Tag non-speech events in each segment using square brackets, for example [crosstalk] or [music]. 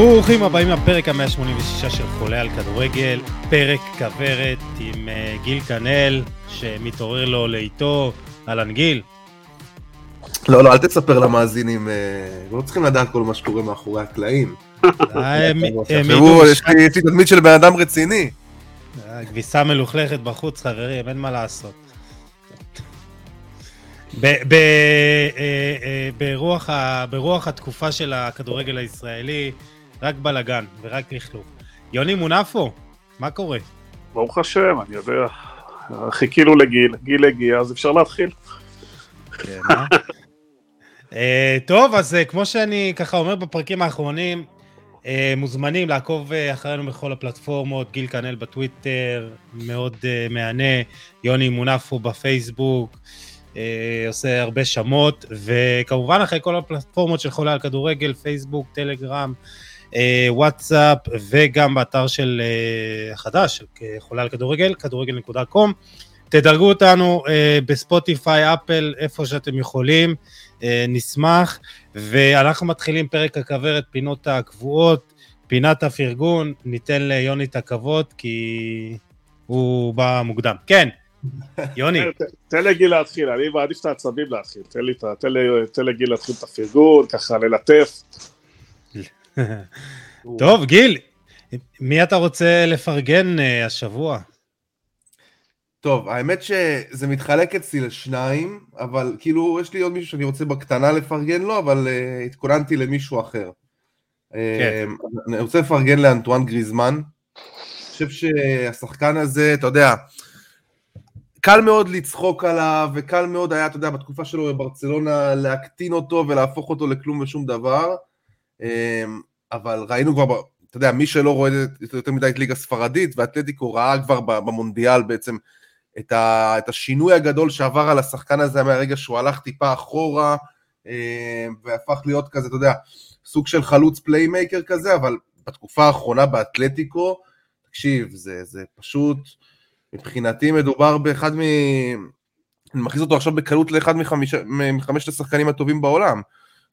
ברוכים הבאים לפרק ה-186 של חולה על כדורגל, פרק כוורת עם uh, גיל כנל, שמתעורר לו לאיתו, אהלן גיל. לא, לא, אל תספר למאזינים, אה, לא צריכים לדעת כל מה שקורה מאחורי הקלעים. תחשבו, יש לי תדמית של בן אדם רציני. כביסה מלוכלכת בחוץ, חברים, אין מה לעשות. ברוח התקופה של הכדורגל הישראלי, רק בלאגן ורק לכלוך. יוני מונפו, מה קורה? ברוך השם, אני יודע. חיכינו לגיל, גיל הגיע, אז אפשר להתחיל. כן, אה? אה, טוב, אז אה, כמו שאני ככה אומר בפרקים האחרונים, מוזמנים לעקוב אחרינו בכל הפלטפורמות, גיל כנל בטוויטר, מאוד מהנה, יוני מונפו בפייסבוק, עושה הרבה שמות, וכמובן אחרי כל הפלטפורמות של חולה על כדורגל, פייסבוק, טלגרם, וואטסאפ, וגם באתר של החדש, של חולה על כדורגל, כדורגל.com. תדרגו אותנו בספוטיפיי, אפל, איפה שאתם יכולים. אה, נשמח, ואנחנו מתחילים פרק הכוורת, פינות הקבועות, פינת הפרגון, ניתן ליוני את הכבוד, כי הוא בא מוקדם. כן, יוני. [laughs] תן לגיל להתחיל, אני מעדיף את העצבים להתחיל, תן לגיל להתחיל את הפרגון, ככה ללטף. טוב, גיל, מי אתה רוצה לפרגן uh, השבוע? טוב, האמת שזה מתחלק אצלי לשניים, אבל כאילו יש לי עוד מישהו שאני רוצה בקטנה לפרגן לו, אבל uh, התכוננתי למישהו אחר. כן. Uh, אני רוצה לפרגן לאנטואן גריזמן. אני חושב שהשחקן הזה, אתה יודע, קל מאוד לצחוק עליו, וקל מאוד היה, אתה יודע, בתקופה שלו בברצלונה להקטין אותו ולהפוך אותו לכלום ושום דבר. Uh, אבל ראינו כבר, אתה יודע, מי שלא רואה יותר מדי את ליגה ספרדית, ואתלטיקו ראה כבר במונדיאל בעצם את, ה, את השינוי הגדול שעבר על השחקן הזה מהרגע שהוא הלך טיפה אחורה אה, והפך להיות כזה, אתה יודע, סוג של חלוץ playmaker כזה, אבל בתקופה האחרונה באתלטיקו, תקשיב, זה, זה פשוט, מבחינתי מדובר באחד מ... אני מכניס אותו עכשיו בקלות לאחד מחמיש... מחמשת השחקנים הטובים בעולם.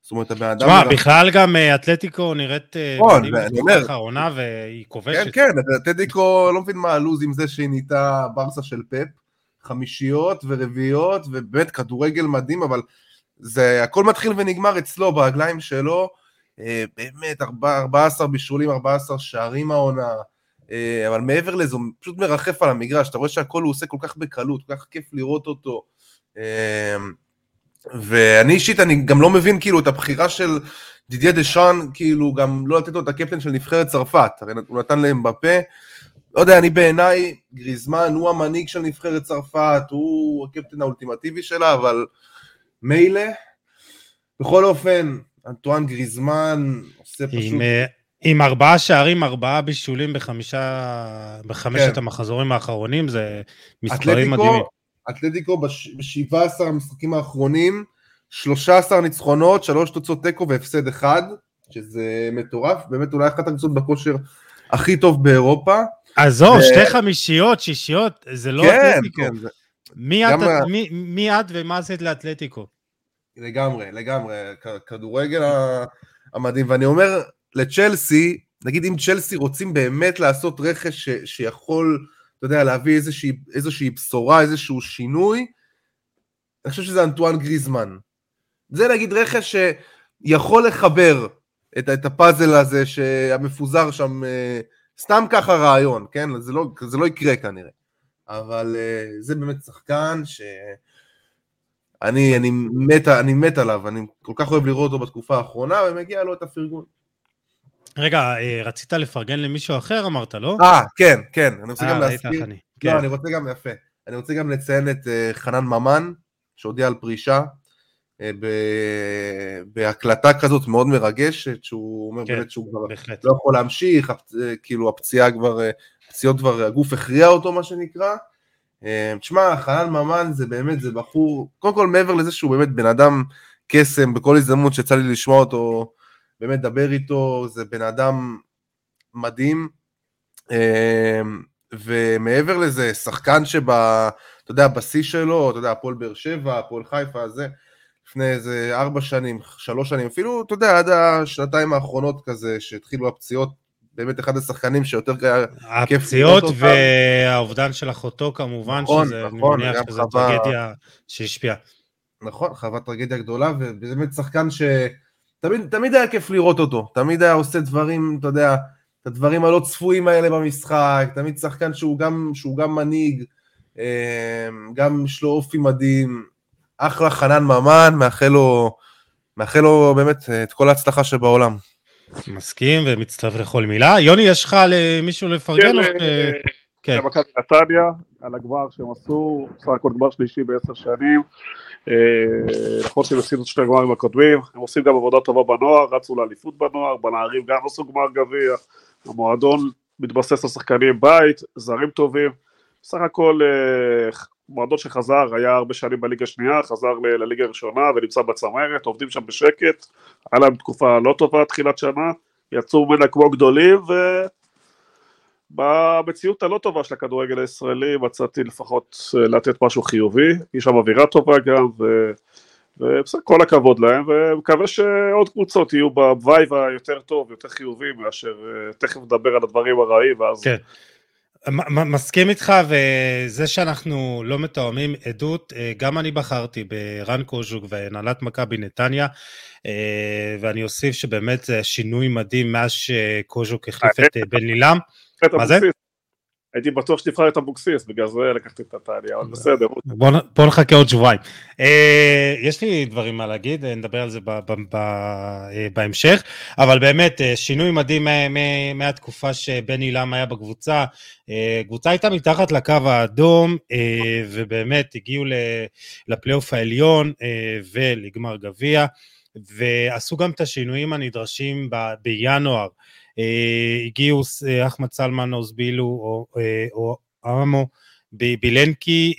זאת אומרת, הבן אדם... תשמע, בכלל גם אה, אתלטיקו נראית... אה, נכון, ואני אומר... האחרונה והיא כובשת. כן, כן, אתלטיקו, לא מבין מה הלו"ז עם זה שהיא נהייתה ברסה של פפ, חמישיות ורביעיות, ובאמת כדורגל מדהים, אבל זה הכל מתחיל ונגמר אצלו, ברגליים שלו. אה, באמת, 14 בישולים, 14 שערים העונה. אבל מעבר לזה, הוא פשוט מרחף על המגרש, אתה רואה שהכל הוא עושה כל כך בקלות, כל כך כיף לראות אותו. ואני אישית, אני גם לא מבין כאילו את הבחירה של דידיה דשאן, כאילו גם לא לתת לו את הקפטן של נבחרת צרפת, הרי הוא נתן להם בפה. לא יודע, אני בעיניי, גריזמן הוא המנהיג של נבחרת צרפת, הוא הקפטן האולטימטיבי שלה, אבל מילא. בכל אופן, אנטואן גריזמן עושה פשוט... עם, אה, עם ארבעה שערים, ארבעה בישולים בחמישה, בחמשת כן. המחזורים האחרונים, זה מספרים מדהימים. אתלטיקו ב-17 המשחקים האחרונים, 13 ניצחונות, 3 תוצאות תיקו והפסד אחד, שזה מטורף, באמת אולי אחת הקבוצות בכושר הכי טוב באירופה. עזוב, ו... שתי חמישיות, שישיות, זה לא כן, אתלטיקו. כן, זה... מי, גם... את, מי, מי את ומה עשית לאתלטיקו? לגמרי, לגמרי, כדורגל המדהים, ואני אומר לצ'לסי, נגיד אם צ'לסי רוצים באמת לעשות רכש ש, שיכול אתה יודע, להביא איזושהי, איזושהי בשורה, איזשהו שינוי, אני חושב שזה אנטואן גריזמן. זה נגיד רכש שיכול לחבר את, את הפאזל הזה שהמפוזר שם, אה, סתם ככה רעיון, כן? זה לא, זה לא יקרה כנראה. אבל אה, זה באמת שחקן ש... אני, אני, מת, אני מת עליו, אני כל כך אוהב לראות אותו בתקופה האחרונה, ומגיע לו את הפרגון. רגע, אה, רצית לפרגן למישהו אחר אמרת, לא? אה, כן, כן, אני רוצה 아, גם להסביר, לא, כן. אני רוצה גם, יפה, אני רוצה גם לציין את uh, חנן ממן, שהודיע על פרישה, בהקלטה כזאת מאוד מרגשת, שהוא אומר כן, באמת שהוא כבר בהחלט. לא יכול להמשיך, כאילו הפציעה כבר, פציעות כבר, הגוף הכריע אותו מה שנקרא. תשמע, חנן ממן זה באמת, זה בחור, קודם כל מעבר לזה שהוא באמת בן אדם קסם, בכל הזדמנות שיצא לי לשמוע אותו, באמת דבר איתו, זה בן אדם מדהים, אמ, ומעבר לזה, שחקן שב... אתה יודע, בשיא שלו, אתה יודע, הפועל באר שבע, הפועל חיפה, זה, לפני איזה ארבע שנים, שלוש שנים, אפילו, אתה יודע, עד השנתיים האחרונות כזה, שהתחילו הפציעות, באמת אחד השחקנים שיותר כיף הפציעות והאובדן של אחותו כמובן, נכון, שזה, נכון, אני מניח שזו חווה... טרגדיה שהשפיעה. נכון, חווה טרגדיה גדולה, ובאמת שחקן שתמיד היה כיף לראות אותו, תמיד היה עושה דברים, אתה יודע, את הדברים הלא צפויים האלה במשחק, תמיד שחקן שהוא גם, שהוא גם מנהיג, אה, גם יש לו אופי מדהים, אחלה חנן ממן, מאחל לו, מאחל לו באמת את כל ההצלחה שבעולם. מסכים ומצטרף לכל מילה. יוני, יש לך למישהו לפרגן? כן, אה, כן. למכבי נתניה, על הגמר שהם עשו, בסך הכל גמר שלישי בעשר שנים. אה, נכון שהם את שני הגמרים הקודמים, הם עושים גם עבודה טובה בנוער, רצו לאליפות בנוער, בנערים גם עשו גמר גביע, המועדון מתבסס על שחקנים בית, זרים טובים, בסך הכל אה, מועדון שחזר, היה הרבה שנים בליגה השנייה, חזר לליגה הראשונה ונמצא בצמרת, עובדים שם בשקט, היה להם תקופה לא טובה תחילת שנה, יצאו ממנה כמו גדולים, ובמציאות הלא טובה של הכדורגל הישראלי מצאתי לפחות אה, לתת משהו חיובי, יש שם אווירה טובה גם, ו... ובסדר, כל הכבוד להם, ומקווה שעוד קבוצות יהיו ב vibe היותר טוב, יותר חיובי, מאשר אה, תכף נדבר על הדברים הרעים, ואז... כן. מסכים איתך, וזה שאנחנו לא מתואמים עדות, אה, גם אני בחרתי ברן קוז'וק והנהלת מכבי נתניה, ואני אוסיף שבאמת זה שינוי מדהים מאז שקוז'וק החליף את בן לילם. מה זה? הייתי בטוח שתבחר את אבוקסיס, בגלל זה לקחתי את הטליה, אבל בסדר. בוא נחכה עוד שבועיים. אה, יש לי דברים מה להגיד, אה, נדבר על זה אה, בהמשך, אבל באמת, שינוי מדהים מהתקופה שבני עילם היה בקבוצה. קבוצה הייתה מתחת לקו האדום, ובאמת הגיעו לפלייאוף העליון ולגמר גביע, ועשו גם את השינויים הנדרשים בינואר. אה, הגיעו אה, אחמד סלמן אוזבילו או, אה, או אמו בילנקי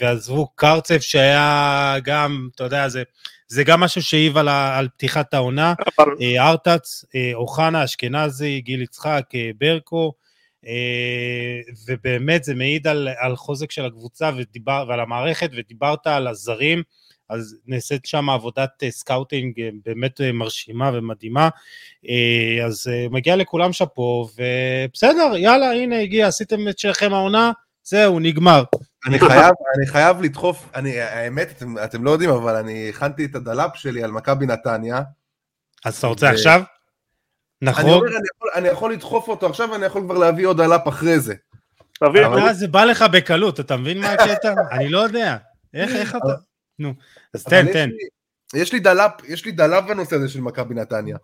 ועזבו קרצב שהיה גם, אתה יודע, זה, זה גם משהו שהעיב על, על פתיחת העונה, ארטץ, אוחנה, אשכנזי, גיל יצחק, ברקו, ובאמת זה מעיד על, על חוזק של הקבוצה ודיבר, ועל המערכת, ודיברת על הזרים, אז נעשית שם עבודת אה, scouting אה, באמת אה, מרשימה ומדהימה, אז מגיע לכולם שאפו, ובסדר, יאללה, הנה הגיע, עשיתם את שלכם העונה, זהו, נגמר. אני חייב, אני חייב לדחוף, אני, האמת, אתם, אתם לא יודעים, אבל אני הכנתי את הדלאפ שלי על מכבי נתניה. אז אתה רוצה ו... עכשיו? נכון. אני אומר, אני יכול, אני יכול לדחוף אותו עכשיו, ואני יכול כבר להביא עוד דלאפ אחרי זה. תביא, אבל... זה בא לך בקלות, אתה מבין מה הקטע? אני לא יודע. איך, איך אתה... נו, אז תן, תן. יש לי דלאפ, יש לי דלאפ בנושא הזה של מכבי נתניה.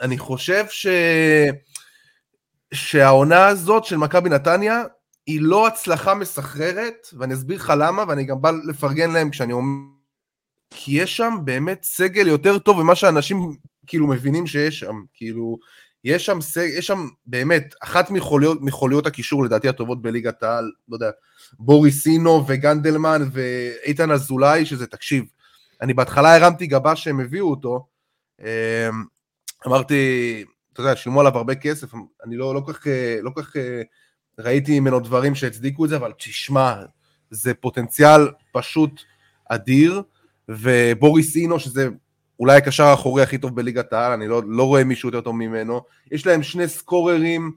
אני חושב ש... שהעונה הזאת של מכבי נתניה היא לא הצלחה מסחררת, ואני אסביר לך למה, ואני גם בא לפרגן להם כשאני אומר... כי יש שם באמת סגל יותר טוב ממה שאנשים כאילו מבינים שיש שם, כאילו, יש שם, יש שם באמת, אחת מחוליות, מחוליות הקישור לדעתי הטובות בליגת העל, לא יודע, בוריסינו וגנדלמן ואיתן אזולאי, שזה, תקשיב, אני בהתחלה הרמתי גבה שהם הביאו אותו, אמ, אמרתי, אתה יודע, שילמו עליו הרבה כסף, אני לא, לא כך, לא כך ראיתי ממנו דברים שהצדיקו את זה, אבל תשמע, זה פוטנציאל פשוט אדיר, ובוריסינו, שזה אולי הקשר האחורי הכי טוב בליגת העל, אני לא, לא רואה מישהו יותר טוב ממנו, יש להם שני סקוררים,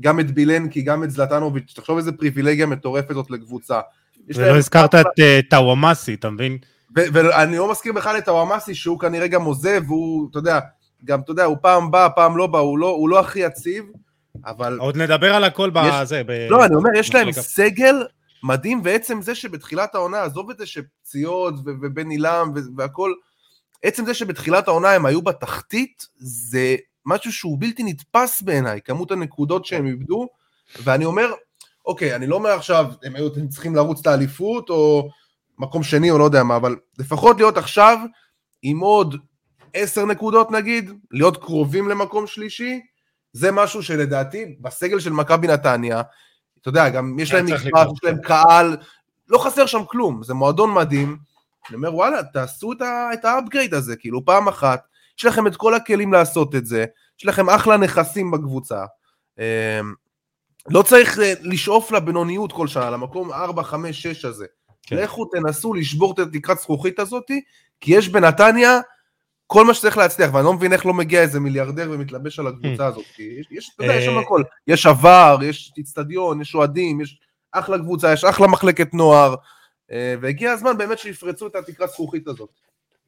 גם את בילנקי, גם את זלטנוביץ', תחשוב איזה פריבילגיה מטורפת זאת לקבוצה. ולא הזכרת את אה, טאוואמאסי, אתה מבין? ואני לא מזכיר בכלל את טאוואמאסי, שהוא כנראה גם עוזב, והוא, אתה יודע, גם, אתה יודע, הוא פעם בא, פעם לא בא, הוא לא, הוא לא הכי יציב, אבל... עוד נדבר על הכל בזה. ב... לא, אני אומר, יש להם סגל מדהים, ועצם זה שבתחילת העונה, עזוב את זה שפציעות ובן עילם והכל, עצם זה שבתחילת העונה הם היו בתחתית, זה משהו שהוא בלתי נתפס בעיניי, כמות הנקודות שהם איבדו, ואני אומר, אוקיי, אני לא אומר עכשיו, הם היו צריכים לרוץ לאליפות, או מקום שני, או לא יודע מה, אבל לפחות להיות עכשיו עם עוד עשר נקודות נגיד, להיות קרובים למקום שלישי, זה משהו שלדעתי, בסגל של מכבי נתניה, אתה יודע, גם יש להם מקבח, יש להם קהל, לא חסר שם כלום, זה מועדון מדהים. אני אומר, וואלה, תעשו את ה upgrade הזה, כאילו, פעם אחת, יש לכם את כל הכלים לעשות את זה, יש לכם אחלה נכסים בקבוצה. אמ, לא צריך אה, לשאוף לבינוניות כל שנה, למקום 4, 5, 6 הזה. כן. לכו תנסו לשבור את התקרת זכוכית הזאת, כי יש בנתניה כל מה שצריך להצליח, ואני לא מבין איך לא מגיע איזה מיליארדר ומתלבש על הקבוצה הזאת, כי יש, אתה יודע, יש שם אה, הכל, יש עבר, יש אצטדיון, יש אוהדים, יש אחלה קבוצה, יש אחלה מחלקת נוער, והגיע הזמן באמת שיפרצו את התקרת זכוכית הזאת.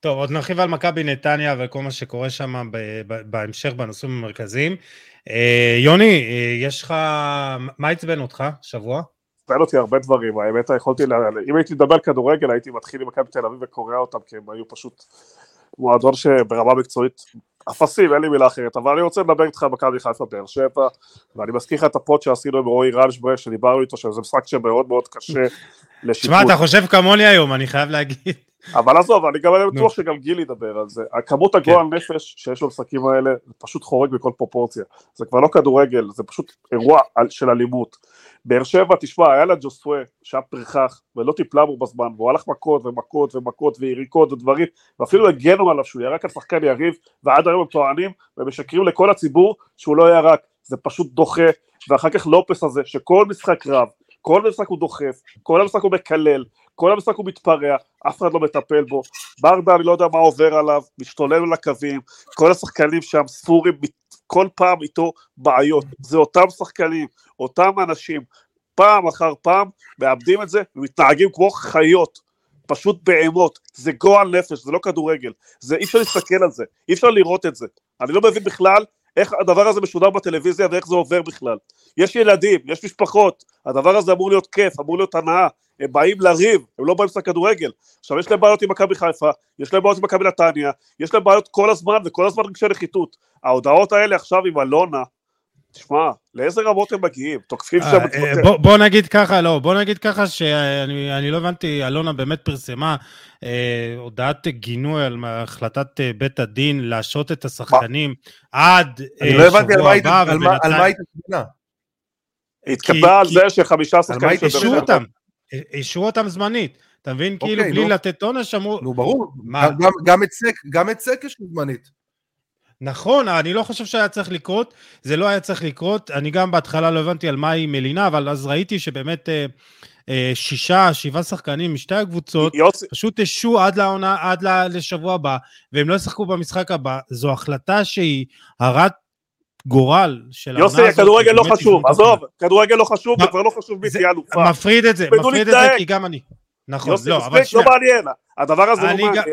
טוב, עוד נרחיב על מכבי נתניה וכל מה שקורה שם בהמשך בנושאים המרכזיים. אה, יוני, יש לך, מה עצבן אותך שבוע? עצבן אותי הרבה דברים, האמת יכולתי, אם הייתי מדבר כדורגל הייתי מתחיל עם מכבי תל אביב וקורע אותם כי הם היו פשוט מועדון שברמה מקצועית אפסים, אין לי מילה אחרת, אבל אני רוצה לדבר איתך על מכבי חיפה באר שבע, ואני מזכיר לך את הפוד שעשינו עם רועי רנשברג, שדיברנו איתו, שזה משחק שמאוד מאוד קשה [laughs] לשיפוט. שמע, אתה חושב כמוני היום, אני חייב להגיד. אבל עזוב, אני גם בטוח שגם גיל ידבר על זה. כמות הגועל כן. נפש שיש במשחקים האלה, זה פשוט חורג בכל פרופורציה. זה כבר לא כדורגל, זה פשוט אירוע של אלימות. באר שבע, תשמע, היה לה ג'וסווה שהיה פרחח ולא טיפלה בו בזמן, והוא הלך מכות ומכות ומכות ויריקות ודברים, ואפילו הגנו עליו שהוא ירק על שחקן יריב, ועד היום הם טוענים ומשקרים לכל הציבור שהוא לא ירק, זה פשוט דוחה, ואחר כך לופס הזה, שכל משחק רב, כל משחק הוא דוחף, כל המשחק הוא מקלל, כל המשחק הוא מתפרע, אף אחד לא מטפל בו, ברדה אני לא יודע מה עובר עליו, משתולל על הקווים, כל השחקנים שם ספורים כל פעם איתו בעיות, זה אותם שחקנים, אותם אנשים, פעם אחר פעם מאבדים את זה ומתנהגים כמו חיות, פשוט בהמות, זה גועל נפש, זה לא כדורגל, זה אי אפשר להסתכל על זה, אי אפשר לראות את זה, אני לא מבין בכלל איך הדבר הזה משודר בטלוויזיה ואיך זה עובר בכלל. יש ילדים, יש משפחות, הדבר הזה אמור להיות כיף, אמור להיות הנאה, הם באים לריב, הם לא באים לשחק כדורגל. עכשיו יש להם בעיות עם מכבי חיפה, יש להם בעיות עם מכבי נתניה, יש להם בעיות כל הזמן וכל הזמן רגשי נחיתות. ההודעות האלה עכשיו עם אלונה, תשמע, לאיזה רמות הם מגיעים? תוקפים שם את אה, בוא, בוא נגיד ככה, לא, בוא נגיד ככה שאני לא הבנתי, אלונה באמת פרסמה אה, הודעת גינוי על החלטת אה, בית הדין להשעות את השחקנים עד אה, לא שבוע הבא, על מה היית תמונה? התקבלה על זה שחמישה שחקנים... אישרו אותם, אישרו אותם זמנית. אתה מבין? כאילו אוקיי, בלי לתת עונש אמרו... נו ברור, גם את סק יש זמנית. נכון, אני לא חושב שהיה צריך לקרות, זה לא היה צריך לקרות, אני גם בהתחלה לא הבנתי על מה היא מלינה, אבל אז ראיתי שבאמת אה, אה, שישה, שבעה שחקנים משתי הקבוצות, יוס... פשוט השו עד לעונה, עד לשבוע הבא, והם לא ישחקו במשחק הבא, זו החלטה שהיא הרת גורל של העונה הזאת. יוסי, כדורגל לא חשוב, עזוב, כדורגל לא חשוב, זה כבר לא חשוב מי תהיה אלופה. מפריד את זה, מפריד את זה כי גם אני. נכון, לא, אבל שנייה. לא מעניין, הדבר הזה לא מעניין.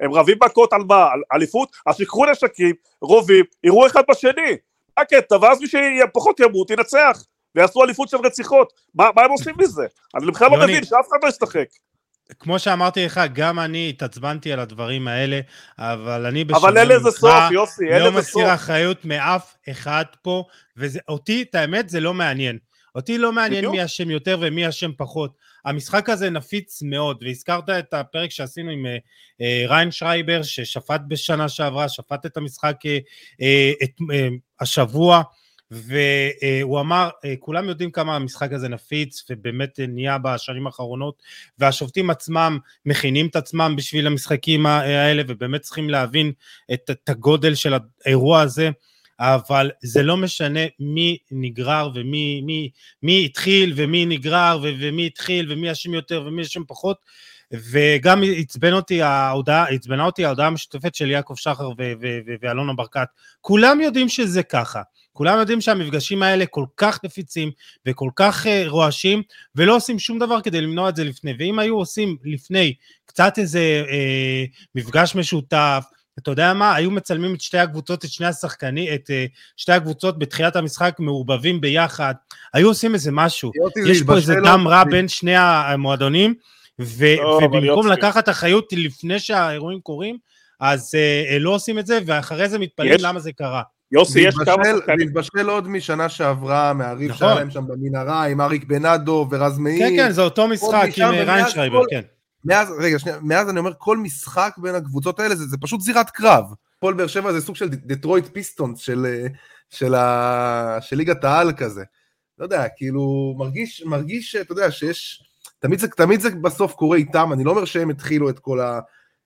הם רבים מכות על מה? על אליפות? אז שיקחו נשקים, רובים, יראו אחד בשני. מה הקטע? ואז מי שפחות ימות ינצח. ויעשו אליפות של רציחות. מה, מה הם עושים מזה? אני בכלל לא מבין שאף אחד לא ישחק. כמו שאמרתי לך, גם אני התעצבנתי על הדברים האלה, אבל אני בשונה אבל אין לזה סוף, יוסי, אין לא מסיר אחריות מאף אחד פה, ואותי, את האמת, זה לא מעניין. אותי לא מעניין מי אשם יותר ומי אשם פחות. המשחק הזה נפיץ מאוד, והזכרת את הפרק שעשינו עם uh, ריין שרייבר, ששפט בשנה שעברה, שפט את המשחק uh, את, השבוע, והוא אמר, כולם יודעים כמה המשחק הזה נפיץ ובאמת נהיה בשנים האחרונות והשופטים עצמם מכינים את עצמם בשביל המשחקים האלה ובאמת צריכים להבין את, את הגודל של האירוע הזה אבל זה לא משנה מי נגרר ומי מי, מי התחיל ומי נגרר ו, ומי התחיל ומי אשם יותר ומי אשם פחות וגם עצבן אותי ההודעה, עצבנה אותי ההודעה המשותפת של יעקב שחר ואלונה ברקת. כולם יודעים שזה ככה. כולם יודעים שהמפגשים האלה כל כך נפיצים וכל כך uh, רועשים ולא עושים שום דבר כדי למנוע את זה לפני. ואם היו עושים לפני קצת איזה uh, מפגש משותף, אתה יודע מה, היו מצלמים את שתי הקבוצות, את שני השחקנים, את uh, שתי הקבוצות בתחילת המשחק מעורבבים ביחד, היו עושים איזה משהו, יש פה איזה דם רע בין שני המועדונים, ו- לא, ובמקום לקחת אחריות לפני שהאירועים קורים, אז uh, לא עושים את זה, ואחרי זה מתפלאים יש... למה זה קרה. יוסי, יש כמה שחקנים. להתבשל עוד משנה שעברה, מהריב נכון. שהיה להם שם במנהרה, עם אריק בנאדו ורז מאיר. כן, כן, זה אותו משחק עם ריינשרייבר, כן. מאז, רגע, שנייה, מאז אני אומר, כל משחק בין הקבוצות האלה זה, זה פשוט זירת קרב. פועל באר שבע זה סוג של דטרויט פיסטונס של, אה, של, ה, של ליגת העל כזה. לא יודע, כאילו, מרגיש, מרגיש, אתה יודע, שיש, תמיד זה, תמיד זה בסוף קורה איתם, אני לא אומר שהם התחילו את כל, ה,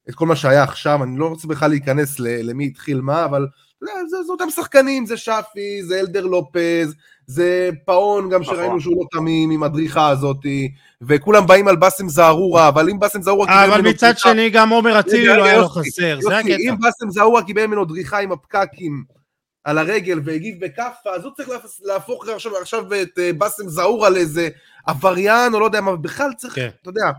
את כל מה שהיה עכשיו, אני לא רוצה בכלל להיכנס למי התחיל מה, אבל זה, זה, זה אותם שחקנים, זה שפי, זה אלדר לופז, זה פאון גם נכון. שראינו שהוא לא תמים עם הדריכה הזאתי, וכולם באים על באסם זערורה, אבל אם באסם זערורה קיבל ממנו... אבל מצד שני גם עומר אצילי לא היה לו חסר, זה הקטע. אם באסם זערורה קיבל ממנו דריכה עם הפקקים על הרגל והגיב בכאפה, אז הוא צריך להפוך עכשיו, עכשיו את אה, באסם זעורה לאיזה עבריין, או לא יודע מה, בכלל צריך, כן. אתה יודע,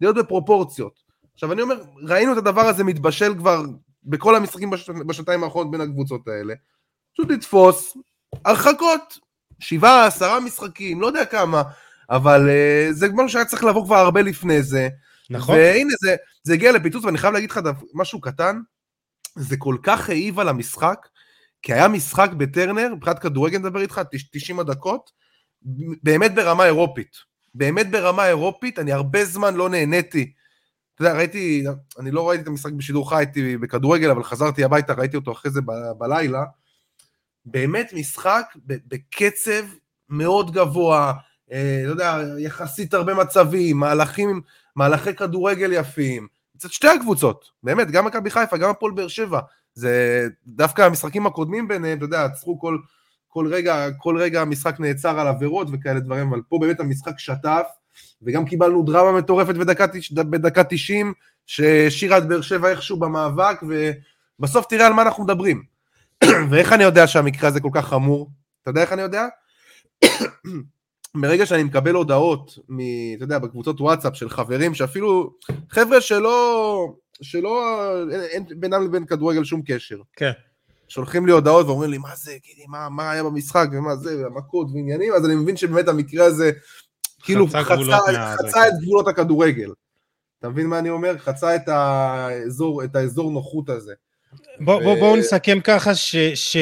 להיות בפרופורציות. עכשיו אני אומר, ראינו את הדבר הזה מתבשל כבר בכל המשחקים בשנתיים האחרונות בין הקבוצות האלה. פשוט לתפוס הרחקות, שבעה, עשרה משחקים, לא יודע כמה, אבל uh, זה משהו שהיה צריך לבוא כבר הרבה לפני זה. נכון. והנה זה, זה הגיע לפיצוץ, ואני חייב להגיד לך משהו קטן, זה כל כך העיב על המשחק, כי היה משחק בטרנר, מבחינת כדורגל נדבר איתך, 90 הדקות, באמת ברמה אירופית. באמת ברמה אירופית, אני הרבה זמן לא נהניתי. אתה יודע, ראיתי, אני לא ראיתי את המשחק בשידור חי, הייתי בכדורגל, אבל חזרתי הביתה, ראיתי אותו אחרי זה ב- בלילה. באמת משחק בקצב מאוד גבוה, אה, לא יודע, יחסית הרבה מצבים, מהלכים, מהלכי כדורגל יפים. קצת שתי הקבוצות, באמת, גם מכבי חיפה, גם הפועל באר שבע. זה דווקא המשחקים הקודמים ביניהם, אתה יודע, עצרו כל, כל רגע, כל רגע המשחק נעצר על עבירות וכאלה דברים, אבל פה באמת המשחק שטף, וגם קיבלנו דרמה מטורפת בדקה, בדקה 90, שהשאירה את באר שבע איכשהו במאבק, ובסוף תראה על מה אנחנו מדברים. [clears throat] ואיך אני יודע שהמקרה הזה כל כך חמור? אתה יודע איך אני יודע? [clears throat] ברגע שאני מקבל הודעות, מ, אתה יודע, בקבוצות וואטסאפ של חברים, שאפילו חבר'ה שלא, שלא, אין, אין בינם לבין כדורגל שום קשר. כן. שולחים לי הודעות ואומרים לי, מה זה, מה, מה היה במשחק, ומה זה, והמכות ועניינים, אז אני מבין שבאמת המקרה הזה, כאילו, חצה, חצה, חצה את גבולות הכדורגל. אתה מבין מה אני אומר? חצה את האזור, את האזור נוחות הזה. בואו בוא, בוא נסכם ככה ש... ש...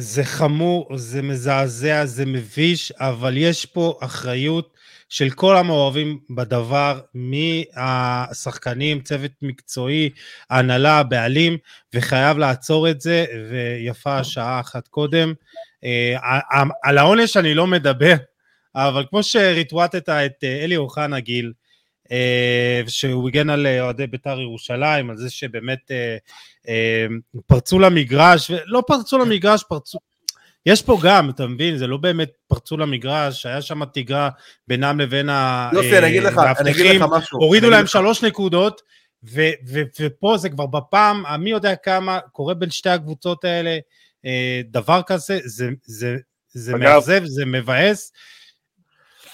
זה חמור, זה מזעזע, זה מביש, אבל יש פה אחריות של כל המעורבים בדבר, מהשחקנים, צוות מקצועי, הנהלה, הבעלים, וחייב לעצור את זה, ויפה שעה אחת קודם. אה, על העונש אני לא מדבר, אבל כמו שריטואטת את אה, אלי אוחנה גיל, אה, שהוא הגן על אוהדי בית"ר ירושלים, על זה שבאמת פרצו למגרש, לא פרצו למגרש, פרצו, יש פה גם, אתה מבין, זה לא באמת פרצו למגרש, היה שם תיגרה בינם לבין המאבטחים, הורידו להם שלוש נקודות, ו- ו- ופה זה כבר בפעם, מי יודע כמה, קורה בין שתי הקבוצות האלה, אה, דבר כזה, זה, זה, זה מאכזב, זה מבאס.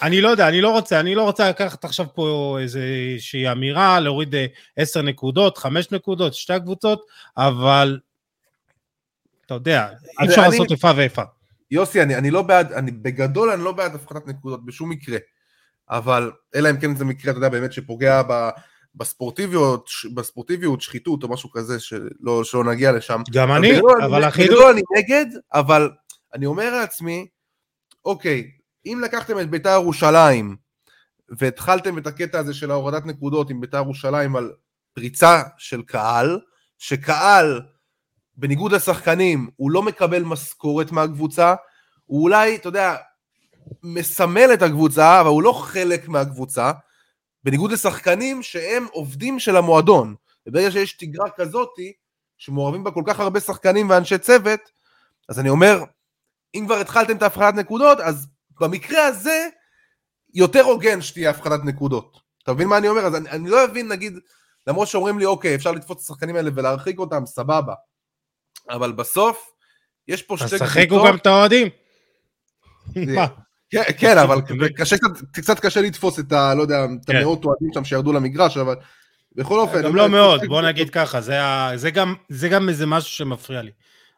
אני לא יודע, אני לא רוצה, אני לא רוצה לקחת עכשיו פה איזושהי אמירה, להוריד אה, עשר נקודות, חמש נקודות, שתי הקבוצות, אבל אתה יודע, אי אפשר לעשות איפה ואיפה. יוסי, אני, אני לא בעד, אני בגדול אני לא בעד הפחתת נקודות בשום מקרה, אבל אלא אם כן זה מקרה, אתה יודע, באמת שפוגע ב, בספורטיביות, בספורטיביות, שחיתות או משהו כזה, שלא, שלא נגיע לשם. גם אני, בגדול, אבל החידוש... בגדול אני נגד, אבל אני אומר לעצמי, אוקיי, אם לקחתם את בית"ר ירושלים, והתחלתם את הקטע הזה של ההורדת נקודות עם בית"ר ירושלים על פריצה של קהל, שקהל בניגוד לשחקנים, הוא לא מקבל משכורת מהקבוצה, הוא אולי, אתה יודע, מסמל את הקבוצה, אבל הוא לא חלק מהקבוצה, בניגוד לשחקנים שהם עובדים של המועדון. וברגע שיש תגרה כזאתי, שמעורבים בה כל כך הרבה שחקנים ואנשי צוות, אז אני אומר, אם כבר התחלתם את ההפחדת נקודות, אז במקרה הזה, יותר הוגן שתהיה הפחדת נקודות. אתה מבין מה אני אומר? אז אני, אני לא אבין, נגיד, למרות שאומרים לי, אוקיי, אפשר לתפוס את השחקנים האלה ולהרחיק אותם, סבבה. אבל בסוף, יש פה שתי קבוצות... אז תשחקו גם את האוהדים. כן, כן, אבל [laughs] קשה, קצת קשה לתפוס את ה... לא יודע, את כן. המאות אוהדים שם שירדו למגרש, אבל בכל אופן... גם לא מאוד, בוא נגיד ככה, זה גם איזה משהו שמפריע לי.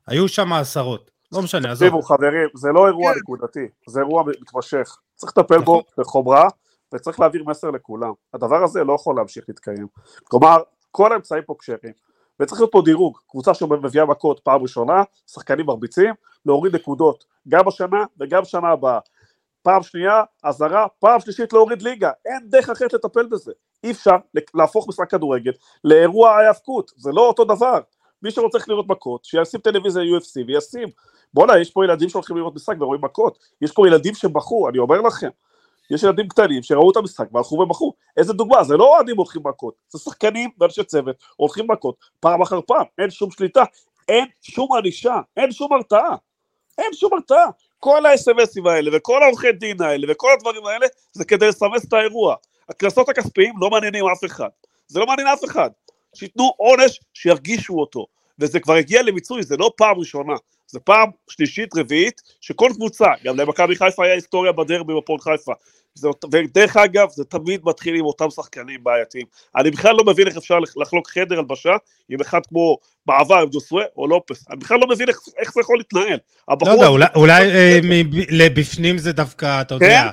היו שם עשרות, לא משנה, עזוב. תקשיבו חברים, זה לא אירוע כן. נקודתי, זה אירוע מתמשך. צריך לטפל בו נכון. בחומרה, וצריך להעביר מסר לכולם. הדבר הזה לא יכול להמשיך להתקיים. כלומר, כל האמצעים פה כשרים. וצריך להיות פה דירוג, קבוצה שמביאה מכות פעם ראשונה, שחקנים מרביצים, להוריד נקודות, גם השנה וגם שנה הבאה. פעם שנייה, אזהרה, פעם שלישית להוריד ליגה, אין דרך אחרת לטפל בזה. אי אפשר להפוך משחק כדורגל לאירוע ההיאבקות, זה לא אותו דבר. מי שרוצה לראות מכות, שישים טלוויזיה UFC וישים. בואנה, יש פה ילדים שהולכים לראות משחק ורואים מכות, יש פה ילדים שבחרו, אני אומר לכם. יש ילדים קטנים שראו את המשחק והלכו ומכרו. איזה דוגמה, זה לא אוהדים הולכים מכות, זה שחקנים ואנשי צוות הולכים מכות פעם אחר פעם, אין שום שליטה, אין שום ענישה, אין שום הרתעה, אין שום הרתעה. כל ה-SMSים האלה וכל העורכי דין האלה וכל הדברים האלה זה כדי לסמס את האירוע. הקנסות הכספיים לא מעניינים אף אחד, זה לא מעניין אף אחד. שייתנו עונש, שירגישו אותו. וזה כבר הגיע למיצוי, זה לא פעם ראשונה, זה פעם שלישית, רביעית, שכל קבוצה, גם למכבי חיפה היה היסטוריה בדרבי בפועל חיפה. זה, ודרך אגב, זה תמיד מתחיל עם אותם שחקנים בעייתיים. אני בכלל לא מבין איך אפשר לחלוק חדר הלבשה עם אחד כמו בעבר, עם ג'וסווה או לופס. אני בכלל לא מבין איך, איך זה יכול להתנהל. לא יודע, אולי, אולי אה, לבפנים זה דווקא, אתה יודע...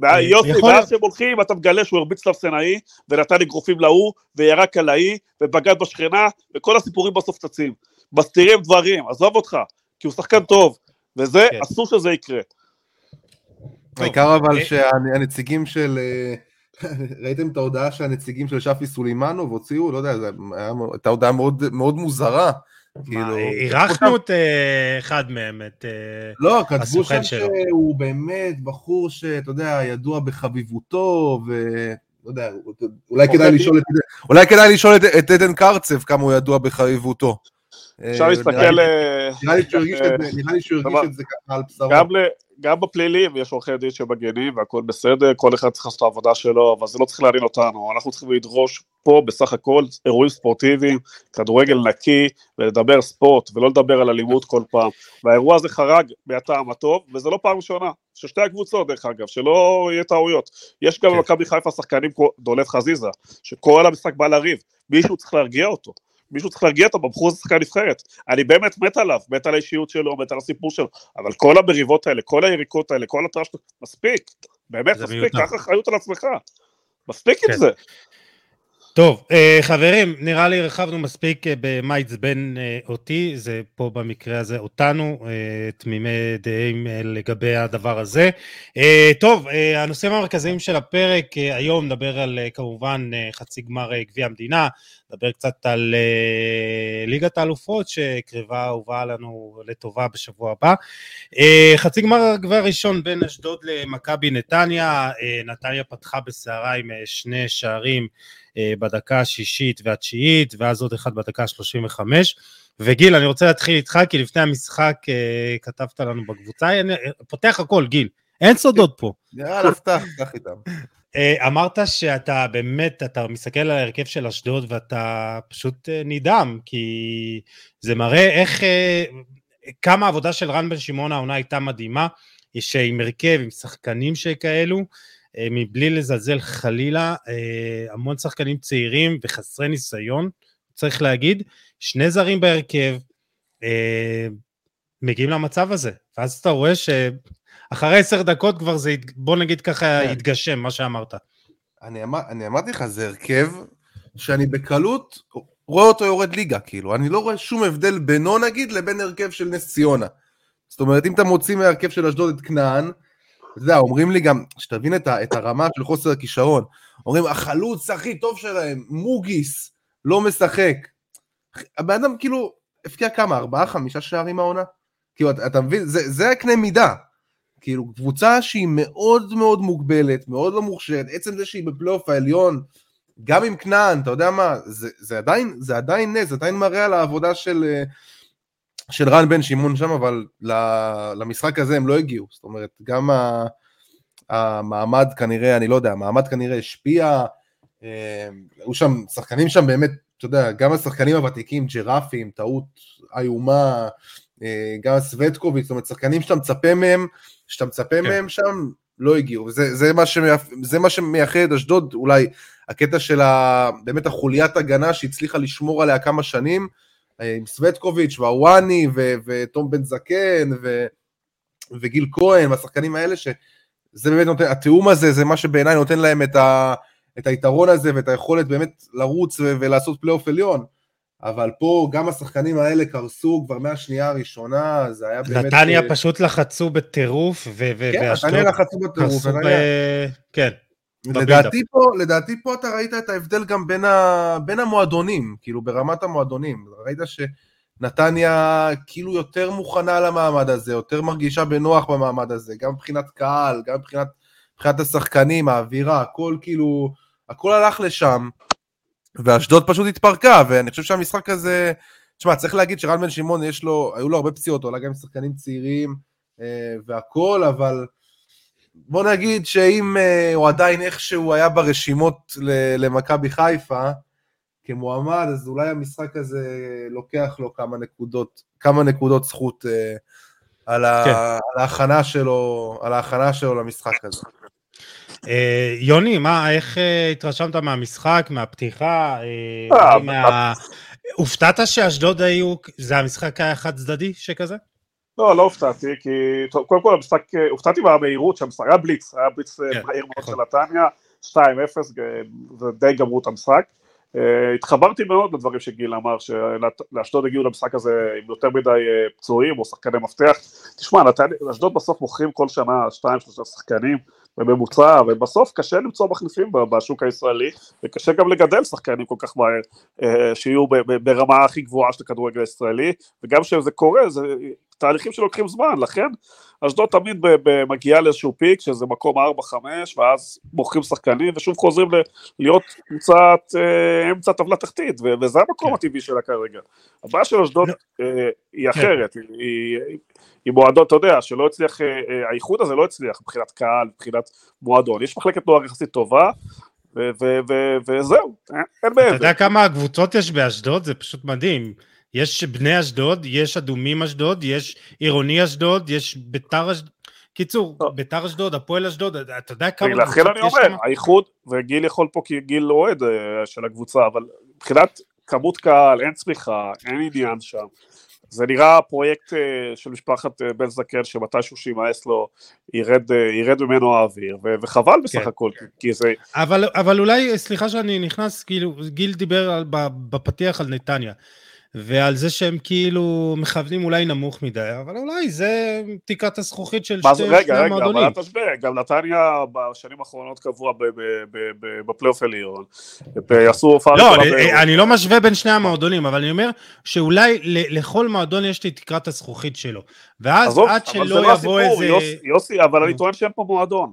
כן? יוסי, ואז שהם הולכים, אתה מגלה שהוא הרביץ לאפסנאי, ונתן אגרופים להוא, וירק על ההיא, ובגד בשכנה, וכל הסיפורים בסוף צצים. מסתירים דברים, עזוב אותך, כי הוא שחקן טוב, וזה, כן. אסור שזה יקרה. העיקר אבל אה, שהנציגים של... אה, [laughs] ראיתם את ההודעה שהנציגים של שפי סולימנוב הוציאו? לא יודע, זו הייתה הודעה מאוד, מאוד מוזרה. כאילו... אירחנו את אה, אחד מהם, את לא, כתבו שם שהוא באמת בחור שאתה יודע, ידוע בחביבותו, ו... לא יודע, אולי כדאי לשאול את, אולי כדאי לשאול את, את עדן קרצב כמה הוא ידוע בחביבותו. אפשר להסתכל... נראה לי שהוא הרגיש את זה ככה על בשרו. גם בפלילים יש עורכי דין שמגנים והכל בסדר, כל אחד צריך לעשות את העבודה שלו, אבל זה לא צריך לעניין אותנו, אנחנו צריכים לדרוש פה בסך הכל אירועים ספורטיביים, כדורגל נקי, ולדבר ספורט, ולא לדבר על אלימות כל פעם. והאירוע הזה חרג מהטעם הטוב, וזה לא פעם ראשונה, של שתי הקבוצות דרך אגב, שלא יהיה טעויות. יש גם כן. במכבי חיפה שחקנים כמו דולב חזיזה, שכל המשחק בא לריב, מישהו צריך להרגיע אותו. מישהו צריך להרגיע אותו, הבחור הזה שחקן נבחרת. אני באמת מת עליו, מת על האישיות שלו, מת על הסיפור שלו, אבל כל המריבות האלה, כל היריקות האלה, כל הטראש, מספיק, באמת מספיק, קח אחריות על עצמך. מספיק כן. עם זה. טוב, אה, חברים, נראה לי הרחבנו מספיק אה, במה עצבן אה, אותי, זה פה במקרה הזה אותנו, תמימי דעים לגבי הדבר הזה. טוב, הנושאים המרכזיים של הפרק היום נדבר על כמובן חצי גמר גביע המדינה, נדבר קצת על ליגת האלופות שקרבה ובאה לנו לטובה בשבוע הבא. חצי גמר גביע ראשון בין אשדוד למכבי נתניה, נתניה פתחה בסערה עם שני שערים בדקה השישית והתשיעית, ואז עוד אחד בדקה השלושים וחמש. וגיל, אני רוצה להתחיל איתך, כי לפני המשחק אה, כתבת לנו בקבוצה, אני פותח הכל, גיל, אין סודות פה. יאללה, פתח, פתח איתם. אה, אמרת שאתה באמת, אתה מסתכל על ההרכב של אשדוד ואתה פשוט נדהם, כי זה מראה איך, כמה העבודה של רן בן שמעון העונה הייתה מדהימה, שעם הרכב, עם שחקנים שכאלו, אה, מבלי לזלזל חלילה, אה, המון שחקנים צעירים וחסרי ניסיון, צריך להגיד, שני זרים בהרכב, אה, מגיעים למצב הזה, ואז אתה רואה שאחרי עשר דקות כבר זה, בוא נגיד ככה, כן. התגשם, מה שאמרת. אני, אמר, אני אמרתי לך, זה הרכב שאני בקלות רואה אותו יורד ליגה, כאילו, אני לא רואה שום הבדל בינו נגיד לבין הרכב של נס ציונה. זאת אומרת, אם אתה מוציא מהרכב של אשדוד את כנען, אתה יודע, אומרים לי גם, שתבין את, את הרמה של חוסר הכישרון, אומרים, החלוץ הכי טוב שלהם, מוגיס, לא משחק. הבן אדם כאילו, הפקיע כמה, ארבעה, חמישה שערים העונה? כאילו, אתה, אתה מבין, זה, זה הקנה מידה. כאילו, קבוצה שהיא מאוד מאוד מוגבלת, מאוד לא מוכשרת, עצם זה שהיא בפלייאוף העליון, גם עם כנען, אתה יודע מה, זה, זה עדיין, זה עדיין נס, זה עדיין מראה על העבודה של, אה, של רן בן שמעון שם, אבל למשחק הזה הם לא הגיעו, זאת אומרת, גם המעמד כנראה, אני לא יודע, המעמד כנראה השפיע, אה, היו שם, שחקנים שם באמת, אתה יודע, גם השחקנים הוותיקים, ג'רפים, טעות איומה, אה, גם סווטקוביץ', זאת אומרת, שחקנים שאתה מצפה מהם, שאתה מצפה כן. מהם שם, לא הגיעו, וזה זה מה, שמייח, זה מה שמייחד אשדוד, אולי הקטע של ה, באמת החוליית הגנה שהצליחה לשמור עליה כמה שנים, עם סווטקוביץ' והוואני ותום בן זקן ו, וגיל כהן והשחקנים האלה, שזה באמת נותן, התיאום הזה זה מה שבעיניי נותן להם את, ה, את היתרון הזה ואת היכולת באמת לרוץ ו, ולעשות פלייאוף עליון. אבל פה גם השחקנים האלה קרסו כבר מהשנייה הראשונה, זה היה באמת... נתניה אה, פשוט לחצו בטירוף, ו... כן, נתניה לחצו בטירוף. ב... כן. לדעתי פה, לדעתי פה אתה ראית את ההבדל גם בין, ה, בין המועדונים, כאילו ברמת המועדונים, ראית שנתניה כאילו יותר מוכנה למעמד הזה, יותר מרגישה בנוח במעמד הזה, גם מבחינת קהל, גם מבחינת מבחינת השחקנים, האווירה, הכל כאילו, הכל הלך לשם, ואשדוד פשוט התפרקה, ואני חושב שהמשחק הזה, תשמע, צריך להגיד שרן בן שמעון, יש לו, היו לו הרבה פציעות, אולי גם שחקנים צעירים אה, והכל, אבל בוא נגיד שאם אה, הוא עדיין איכשהו היה ברשימות למכבי חיפה, כמועמד, אז אולי המשחק הזה לוקח לו כמה נקודות, כמה נקודות זכות אה, על, ה, כן. על, ההכנה שלו, על ההכנה שלו למשחק הזה. אה, יוני, מה, איך אה, התרשמת מהמשחק, מהפתיחה? אה, מה... הופתעת שאשדוד היו, זה המשחק היה חד צדדי שכזה? לא, לא הופתעתי, כי טוב, קודם כל המשחק, הופתעתי מהמהירות שהמשחק, היה בליץ, היה בליץ כן, מהיר מאוד נכון. של נתניה, 2-0, ודי גמרו את המשחק. Uh, התחברתי מאוד לדברים שגיל אמר, שלאשדוד הגיעו למשחק הזה עם יותר מדי uh, פצועים או שחקני מפתח. תשמע, לאשדוד בסוף מוכרים כל שנה שתיים שלושה שחקנים בממוצע, ובסוף קשה למצוא מחליפים בשוק הישראלי, וקשה גם לגדל שחקנים כל כך מהר, uh, שיהיו ברמה הכי גבוהה של הכדורגל הישראלי, וגם כשזה קורה, זה תהליכים שלוקחים זמן, לכן אשדוד תמיד מגיעה לאיזשהו פיק, שזה מקום 4-5, ואז מוכרים שחקנים, ושוב חוזרים להיות קבוצת אה, אמצע טבלה תחתית, וזה המקום כן. הטבעי שלה כרגע. הבעיה של אשדוד לא. אה, היא כן. אחרת, היא, היא מועדון, אתה יודע, שלא הצליח, אה, אה, האיחוד הזה לא הצליח מבחינת קהל, מבחינת מועדון, יש מחלקת נוער יחסית טובה, וזהו, אין מעבר. אתה יודע כמה קבוצות יש באשדוד? זה פשוט מדהים. יש בני אשדוד, יש אדומים אשדוד, יש עירוני אשדוד, יש ביתר אשדוד. קיצור, לא. ביתר אשדוד, הפועל אשדוד, אתה יודע כמה... לכן אני אומר, האיחוד, וגיל יכול פה כי גיל אוהד אה, של הקבוצה, אבל מבחינת כמות קהל, אין צמיחה, אין עניין שם. זה נראה פרויקט אה, של משפחת אה, בן זקן שמתישהו שימאס לו ירד, ירד ממנו האוויר וחבל בסך כן. הכל כי זה... אבל, אבל אולי סליחה שאני נכנס כאילו גיל דיבר על, בפתיח על נתניה ועל זה שהם כאילו מכוונים אולי נמוך מדי, אבל אולי זה תקרת הזכוכית של שתי המועדונים. רגע, רגע, אבל אל תשווה, גם נתניה בשנים האחרונות קבוע בפלייאוף עליון, עשו הופעה... לא, אני לא משווה בין שני המועדונים, אבל אני אומר שאולי לכל מועדון יש את תקרת הזכוכית שלו, ואז עד שלא לא יבוא איזה... יוסי, אבל אני טוען שאין פה מועדון.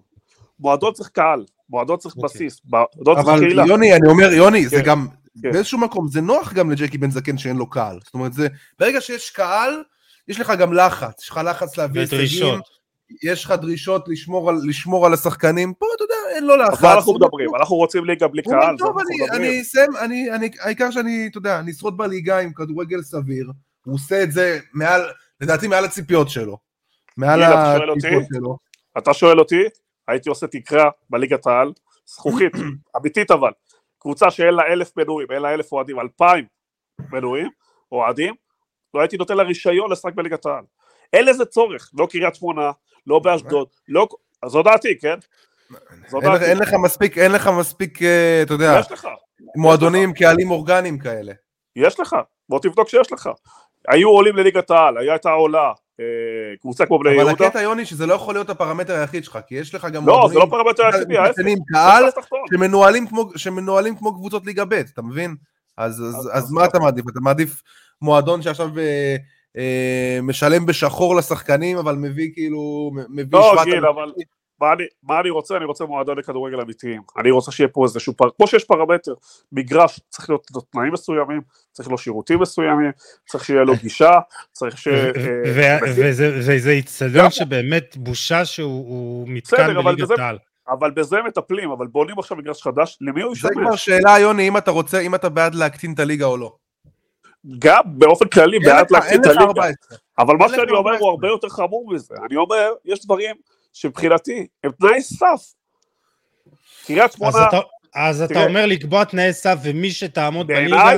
מועדון צריך קהל, מועדון צריך אוקיי. בסיס, מועדון צריך קהילה. אבל יוני, אני אומר, יוני, זה כן. גם, כן. באיזשהו מקום זה נוח גם לג'קי בן זקן שאין לו קהל. זאת אומרת, זה, ברגע שיש קהל, יש לך גם לחץ, יש לך לחץ להביא הישגים, יש לך דרישות לשמור על, לשמור על השחקנים, פה אתה יודע, אין לו לחץ. אבל אנחנו מדברים, אנחנו רוצים ליגה בלי קהל, טוב, אני, אני אסיים, אני, אני, העיקר שאני, אתה יודע, אני אשרוד בליגה עם כדורגל סביר, הוא עושה את זה מעל, לדעתי מעל הציפיות שלו. מעל הציפיות שלו. אתה שואל אותי, הייתי עושה תקרה בליגת העל, זכוכית, [clears throat] אמיתית אבל, קבוצה שאין לה אלף מנויים, אין לה אלף אוהדים, אלפיים מנויים, אוהדים, לא הייתי נותן לה רישיון לשחק בליגת העל. אין לזה צורך, לא קריית שמונה, לא באשדוד, לא... זו דעתי, כן? אין לך מספיק, אין לך מספיק, אה, אתה יודע, מועדונים, קהלים אורגניים כאלה. יש לך, בוא תבדוק שיש לך. היו עולים לליגת העל, הייתה עולה, קבוצה כמו בני יהודה. אבל הקטע יוני שזה לא יכול להיות הפרמטר היחיד שלך, כי יש לך גם... לא, זה לא הפרמטר היחידי, ההפך. קהל שמנוהלים כמו קבוצות ליגה ב', אתה מבין? אז מה אתה מעדיף? אתה מעדיף מועדון שעכשיו אה, אה, משלם בשחור לשחקנים, אבל מביא כאילו... לא, גיל, אבל... מה אני, מה אני רוצה? אני רוצה מועדון לכדורגל אמיתיים. אני רוצה שיהיה פה איזשהו פר... כמו שיש פרמטר, מגרש צריך להיות לו תנאים מסוימים, צריך לו שירותים מסוימים, צריך שיהיה לו גישה, צריך ש... אה, וזה איצטדיון שבאמת בושה שהוא מתקן בליגת העל. אבל בזה מטפלים, אבל בונים עכשיו מגרש חדש, למי הוא ישתמש? זה כבר שאלה, יוני, אם אתה רוצה, אם אתה בעד להקטין את הליגה או לא. גם באופן כללי בעד להקטין את הליגה. אבל מה שאני אומר הוא הרבה יותר חמור מזה. אני אומר, יש דברים שמבחינתי הם תנאי סף. קריית שמונה... אז אתה, אז אתה אומר לקבוע תנאי סף ומי שתעמוד בליגה...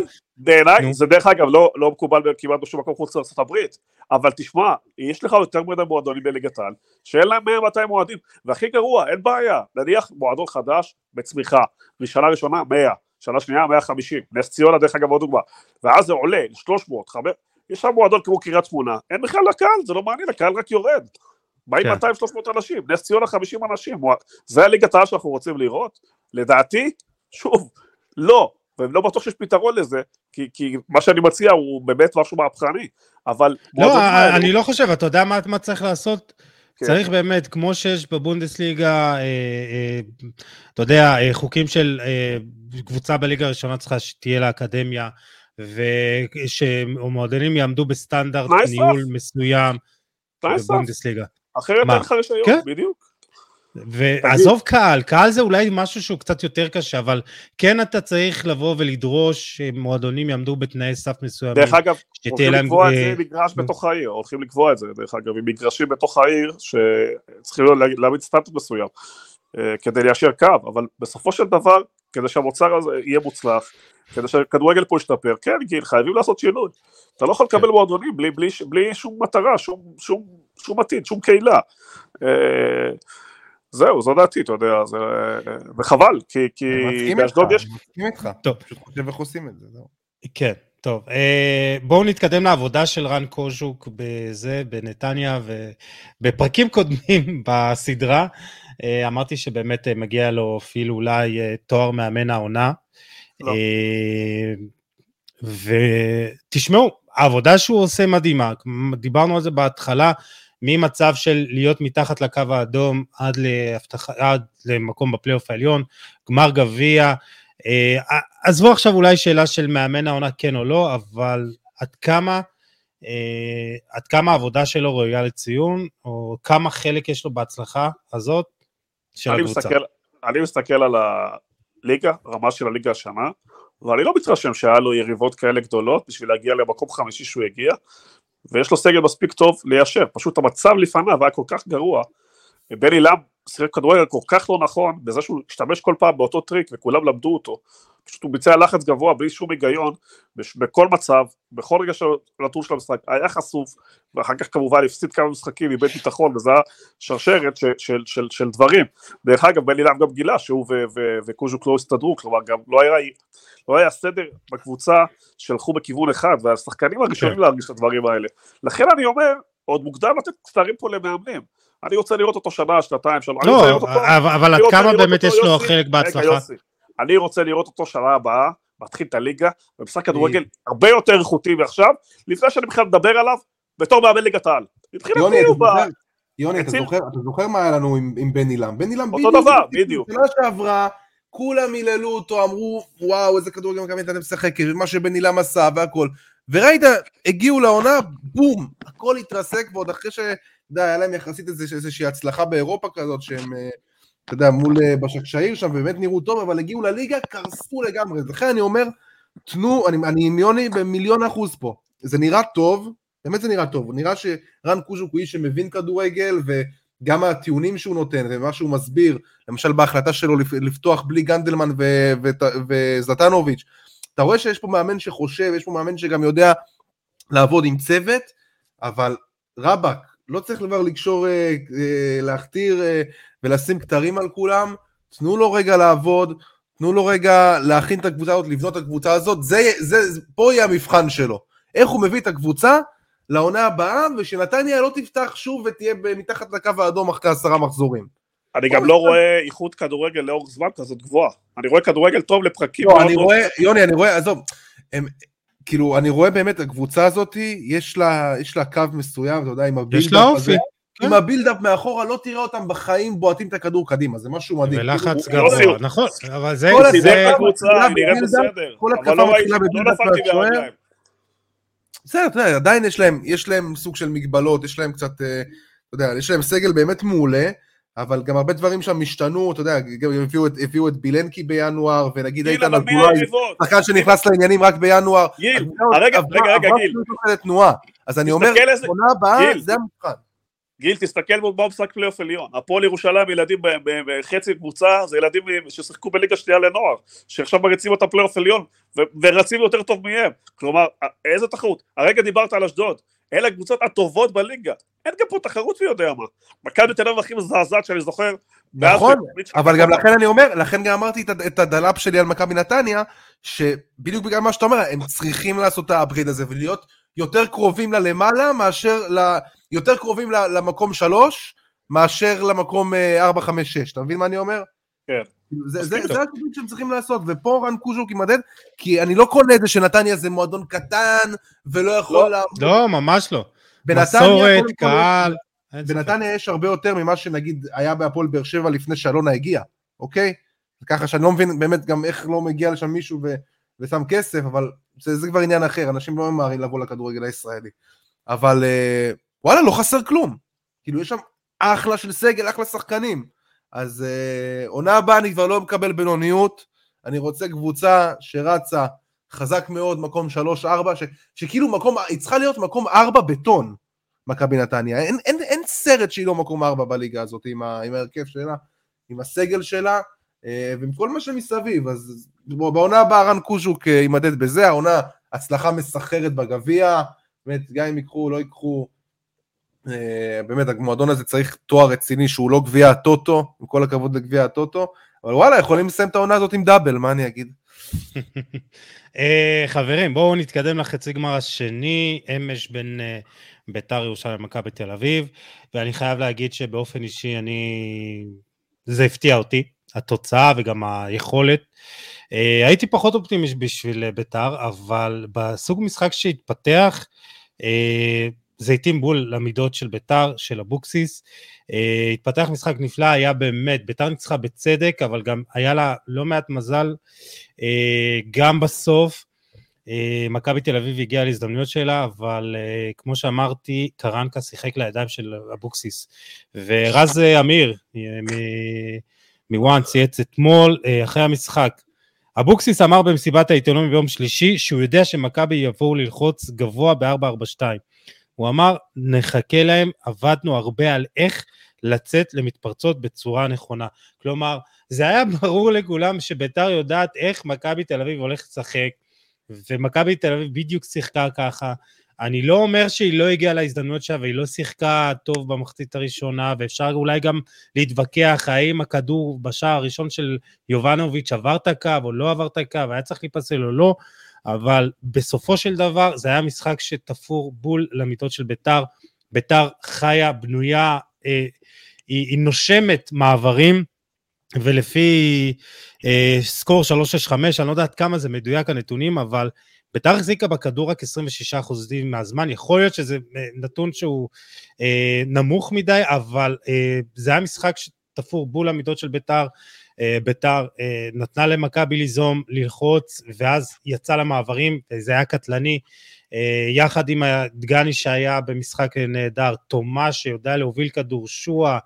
בעיניי, זה דרך אגב לא, לא מקובל כמעט בשום מקום חוץ לארצות הברית, אבל תשמע, יש לך יותר מדי מועדונים בליגת העל, שאין להם 100-200 מועדים, והכי גרוע, אין בעיה, נניח מועדון חדש בצמיחה, משנה ראשונה 100, שנה שנייה 150, נס ציונה דרך אגב עוד דוגמה, ואז זה עולה ל-300, 500, יש שם מועדון כמו קריית שמונה, אין בכלל לקהל, זה לא מעניין, הקהל רק יורד. באים כן. 200-300 אנשים, נס ציונה 50 אנשים, זה הליגת העל שאנחנו רוצים לראות? לדעתי, שוב, לא, ולא בטוח שיש פתרון לזה, כי, כי מה שאני מציע הוא באמת משהו מהפכני, אבל... לא, אני לא חושב, אתה יודע מה, מה צריך לעשות? כן. צריך באמת, כמו שיש בבונדסליגה, אה, אה, אתה יודע, אה, חוקים של אה, קבוצה בליגה הראשונה צריכה שתהיה לה אקדמיה, ושמועדונים יעמדו בסטנדרט ניהול מסוים בבונדסליגה. אחרת אין לך רישיון, כן? בדיוק. ועזוב קהל, קהל זה אולי משהו שהוא קצת יותר קשה, אבל כן אתה צריך לבוא ולדרוש שמועדונים יעמדו בתנאי סף מסוימים. דרך אגב, הולכים לקבוע את זה מגרש בתוך העיר, הולכים לקבוע את זה, דרך אגב, עם מגרשים בתוך העיר, שצריכים להעמיד סטטוס מסוים, אה, כדי ליישר קו, אבל בסופו של דבר, כדי שהמוצר הזה יהיה מוצלח, כדי שהכדורגל פה ישתפר, כן גיל, חייבים לעשות שינוי. אתה לא יכול לקבל כן. מועדונים בלי, בלי, בלי שום מטרה, שום, שום, שום עתיד, שום קהילה. אה, זהו, זו דעתי, אתה יודע, זה... וחבל, כי, כי באשדוד יש... אני מסכים איתך, טוב. פשוט חושב איך עושים את זה, זהו. כן, טוב. אה, בואו נתקדם לעבודה של רן קוז'וק בזה, בנתניה, ובפרקים קודמים [laughs] בסדרה, אה, אמרתי שבאמת מגיע לו אפילו אולי תואר מאמן העונה. לא. ותשמעו, העבודה שהוא עושה מדהימה, דיברנו על זה בהתחלה, ממצב של להיות מתחת לקו האדום עד, להבטח, עד למקום בפלייאוף העליון, גמר גביע. אה, עזבו עכשיו אולי שאלה של מאמן העונה כן או לא, אבל עד כמה, אה, עד כמה העבודה שלו ראויה לציון, או כמה חלק יש לו בהצלחה הזאת של הקבוצה. מסתכל, אני מסתכל על הליגה, רמה של הליגה השנה, ואני לא מתרשם שהיה לו יריבות כאלה גדולות בשביל להגיע למקום חמישי שהוא הגיע, ויש לו סגל מספיק טוב ליישר, פשוט המצב לפניו היה כל כך גרוע, בני לם שיחק כדורגל כל כך לא נכון, בזה שהוא השתמש כל פעם באותו טריק וכולם למדו אותו, פשוט הוא ביצע לחץ גבוה בלי שום היגיון, בכל מצב, בכל רגע של הנתון של המשחק, היה חשוף, ואחר כך כמובן הפסיד כמה משחקים מבית ביטחון, היה שרשרת של, של, של, של דברים. דרך אגב, בני לם גם גילה שהוא וקוז'וק לא הסתדרו, כלומר גם לא היה לא היה סדר בקבוצה שהלכו בכיוון אחד, והשחקנים הראשונים כן. להרגיש את הדברים האלה. לכן אני אומר, עוד מוקדם לתת כתרים פה למאמנים. אני רוצה לראות אותו שנה, שנתיים, שלוש. לא, אבל עד כמה באמת יש לו חלק בהצלחה? אני רוצה לראות אותו שנה הבאה, מתחיל את הליגה, במשחק כדורגל הרבה יותר איכותי מעכשיו, לפני שאני בכלל מדבר עליו, בתור מאמן ליגת העל. מבחינתי הוא בא... יוני, אתה זוכר מה היה לנו עם בני לם? בני לם בדיוק. אותו דבר, בדיוק. שנה שעברה, כולם היללו אותו, אמרו, וואו, איזה כדורגל מכבי נתניה משחק, מה שבן אילם עשה והכל. וראית, הגיעו לעונה, בום, הכל התרסק, ועוד אחרי ש... אתה יודע, היה להם יחסית איזושהי הצלחה באירופה כזאת, שהם, אה, אתה יודע, מול אה, בשקשאיר שם, באמת נראו טוב, אבל הגיעו לליגה, קרסו לגמרי. לכן אני אומר, תנו, אני, אני עם יוני במיליון אחוז פה. זה נראה טוב, באמת זה נראה טוב, נראה שרן קוז'וק הוא איש שמבין כדורגל, ו... גם הטיעונים שהוא נותן ומה שהוא מסביר, למשל בהחלטה שלו לפתוח בלי גנדלמן וזלטנוביץ', אתה רואה שיש פה מאמן שחושב, יש פה מאמן שגם יודע לעבוד עם צוות, אבל רבאק, לא צריך כבר לקשור, אה, אה, להכתיר ולשים כתרים על כולם, תנו לו רגע לעבוד, תנו לו רגע להכין את הקבוצה הזאת, לבנות את הקבוצה הזאת, זה, זה, פה יהיה המבחן שלו. איך הוא מביא את הקבוצה לעונה הבאה, ושנתניה לא תפתח שוב ותהיה מתחת לקו האדום אחרי עשרה מחזורים. אני גם לא רואה איכות כדורגל לאורך זמן כזאת גבוהה. אני רואה כדורגל טוב לפרקים. לא, אני רואה, יוני, אני רואה, עזוב, כאילו, אני רואה באמת, הקבוצה הזאת, יש לה, יש לה קו מסוים, אתה יודע, עם הבילדאפ הזה. עם כן. הבילדאפ מאחורה, לא תראה אותם בחיים בועטים את הכדור קדימה, זה משהו מדהים. ולחץ כאילו, גבוה, נכון, אבל זה... כל הקבוצה נראה בסדר, אבל לא, לא נפלתי מהרגליים. בסדר, אתה יודע, עדיין יש להם, יש להם סוג של מגבלות, יש להם קצת, אה, אתה יודע, יש להם סגל באמת מעולה, אבל גם הרבה דברים שם השתנו, אתה יודע, הביאו את, הביאו את בילנקי בינואר, ונגיד איתן אזולאי, שחקן שנכנס לעניינים רק בינואר. גיל, רגע, רגע, רגע, גיל. אז אני אומר, עונה הבאה, זה המבחן. גיל, תסתכל בו משחק פלייאוף עליון. הפועל ירושלים ילדים בחצי קבוצה, זה ילדים ששיחקו בליגה שנייה לנוער, שעכשיו מריצים אותם פלייאוף עליון, ורצים יותר טוב מהם. כלומר, איזה תחרות? הרגע דיברת על אשדוד, אלה הקבוצות הטובות בליגה. אין גם פה תחרות מי יודע מה. מכבי תל אביב הכי מזעזעת שאני זוכר. נכון, אבל גם לכן אני אומר, לכן גם אמרתי את הדלאפ שלי על מכבי נתניה, שבדיוק בגלל מה שאתה אומר, הם צריכים לעשות את האפגריד הזה ולהיות יותר קרובים ללמעלה מאשר ל... יותר קרובים למקום שלוש, מאשר למקום אה, ארבע, חמש, שש. אתה מבין מה אני אומר? כן. זה, זה, זה התוכנית שהם צריכים לעשות, ופה רן קוז'וק יימדד, כי אני לא קונה את זה שנתניה זה מועדון קטן, ולא יכול... לא, לא ממש לא. מסורת, קהל, בנתניה יש הרבה יותר ממה שנגיד היה בהפועל באר שבע לפני שאלונה הגיע, אוקיי? ככה שאני לא מבין באמת גם איך לא מגיע לשם מישהו ו, ושם כסף, אבל זה, זה כבר עניין אחר, אנשים לא ממהרים לבוא לכדורגל הישראלי. אבל אה, וואלה, לא חסר כלום. כאילו, יש שם אחלה של סגל, אחלה שחקנים. אז אה, עונה הבאה אני כבר לא מקבל בינוניות, אני רוצה קבוצה שרצה חזק מאוד, מקום 3-4, ש, שכאילו מקום, היא צריכה להיות מקום 4 בטון, מכבי נתניה. אין, אין, אין סרט שהיא לא מקום 4 בליגה הזאת, עם, ה, עם ההרכב שלה, עם הסגל שלה, אה, ועם כל מה שמסביב. אז בעונה הבאה רן קוז'וק אה, יימדד בזה, העונה הצלחה מסחרת בגביע, באמת, גם אם ייקחו, לא ייקחו, אה, באמת, המועדון הזה צריך תואר רציני שהוא לא גביע הטוטו, עם כל הכבוד לגביע הטוטו, אבל וואלה, יכולים לסיים את העונה הזאת עם דאבל, מה אני אגיד? [laughs] אה, חברים, בואו נתקדם לחצי גמר השני, אמש בין אה, ביתר ירושלים למכבי תל אביב, ואני חייב להגיד שבאופן אישי אני... זה הפתיע אותי, התוצאה וגם היכולת. הייתי פחות אופטימיסט בשביל ביתר, אבל בסוג משחק שהתפתח, זה התאים בול למידות של ביתר, של אבוקסיס. Uh, התפתח משחק נפלא, היה באמת, ביתר ניצחה בצדק, אבל גם היה לה לא מעט מזל. uh, גם בסוף, uh, מכבי תל אביב הגיעה להזדמנויות שלה, אבל כמו שאמרתי, קרנקה שיחק לידיים של אבוקסיס. ורז אמיר מוואן צייץ אתמול, אחרי המשחק, אבוקסיס אמר במסיבת העיתונאים ביום שלישי שהוא יודע שמכבי יבואו ללחוץ גבוה ב-442. הוא אמר, נחכה להם, עבדנו הרבה על איך לצאת למתפרצות בצורה נכונה. כלומר, זה היה [laughs] ברור לכולם שביתר יודעת איך מכבי תל אביב הולכת לשחק, ומכבי תל אביב בדיוק שיחקה ככה. אני לא אומר שהיא לא הגיעה להזדמנויות שלה והיא לא שיחקה טוב במחצית הראשונה, ואפשר אולי גם להתווכח האם הכדור בשער הראשון של יובנוביץ' עבר את הקו או לא עבר את הקו, היה צריך להיפסל או לא, אבל בסופו של דבר זה היה משחק שתפור בול למיטות של ביתר. ביתר חיה, בנויה, אה, היא, היא נושמת מעברים, ולפי אה, סקור 365, אני לא יודעת כמה זה מדויק הנתונים, אבל ביתר החזיקה בכדור רק 26% מהזמן, יכול להיות שזה אה, נתון שהוא אה, נמוך מדי, אבל אה, זה היה משחק שתפור בול למיטות של ביתר, אה, ביתר אה, נתנה למכבי ליזום, ללחוץ, ואז יצא למעברים, זה היה קטלני. אה, יחד עם הדגני שהיה במשחק נהדר, תומש שיודע להוביל כדור, שועה,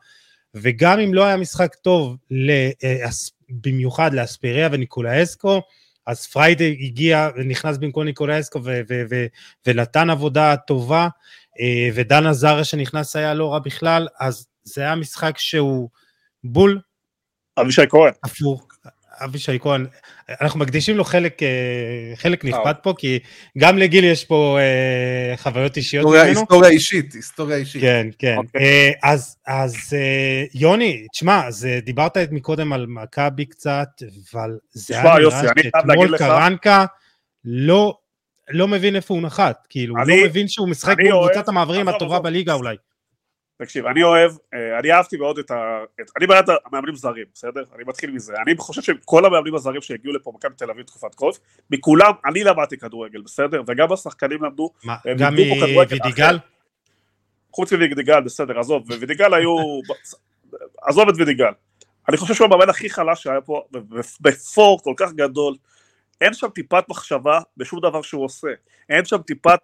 וגם אם לא היה משחק טוב, במיוחד לאספיריה וניקולאסקו, אז פריידי הגיע ונכנס במקום ניקולאסקו ו- ו- ו- ונתן עבודה טובה, ודן עזריה שנכנס היה לא רע בכלל, אז זה היה משחק שהוא בול אבישי כהן. הפוך, אבישי כהן, אנחנו מקדישים לו חלק, אה, חלק נכבד פה, כי גם לגיל יש פה אה, חוויות אישיות היסטוריה, ממנו. היסטוריה אישית, היסטוריה אישית. כן, כן. Okay. אוקיי. אה, אז, אז יוני, תשמע, אז דיברת מקודם על מכבי קצת, אבל זה היה נראה שאתמול קרנקה לא, לא מבין איפה הוא נחת, כאילו, אני, הוא לא מבין שהוא משחק בקבוצת המעברים הטובה בליגה אולי. תקשיב, אני אוהב, אה, אני אהבתי מאוד את ה... את, אני בעד המאמנים זרים, בסדר? אני מתחיל מזה. אני חושב שכל המאמנים הזרים שהגיעו לפה מכבי תל אביב תקופת קרוס, מכולם, אני למדתי כדורגל, בסדר? וגם השחקנים למדו, מה, גם מווידיגל? חוץ מווידיגל, בסדר, עזוב, ווידיגל היו... עזוב את וידיגל. אני חושב שהוא המאמן הכי חלש שהיה פה, בפור כל כך גדול, אין שם טיפת מחשבה בשום דבר שהוא עושה. אין שם טיפת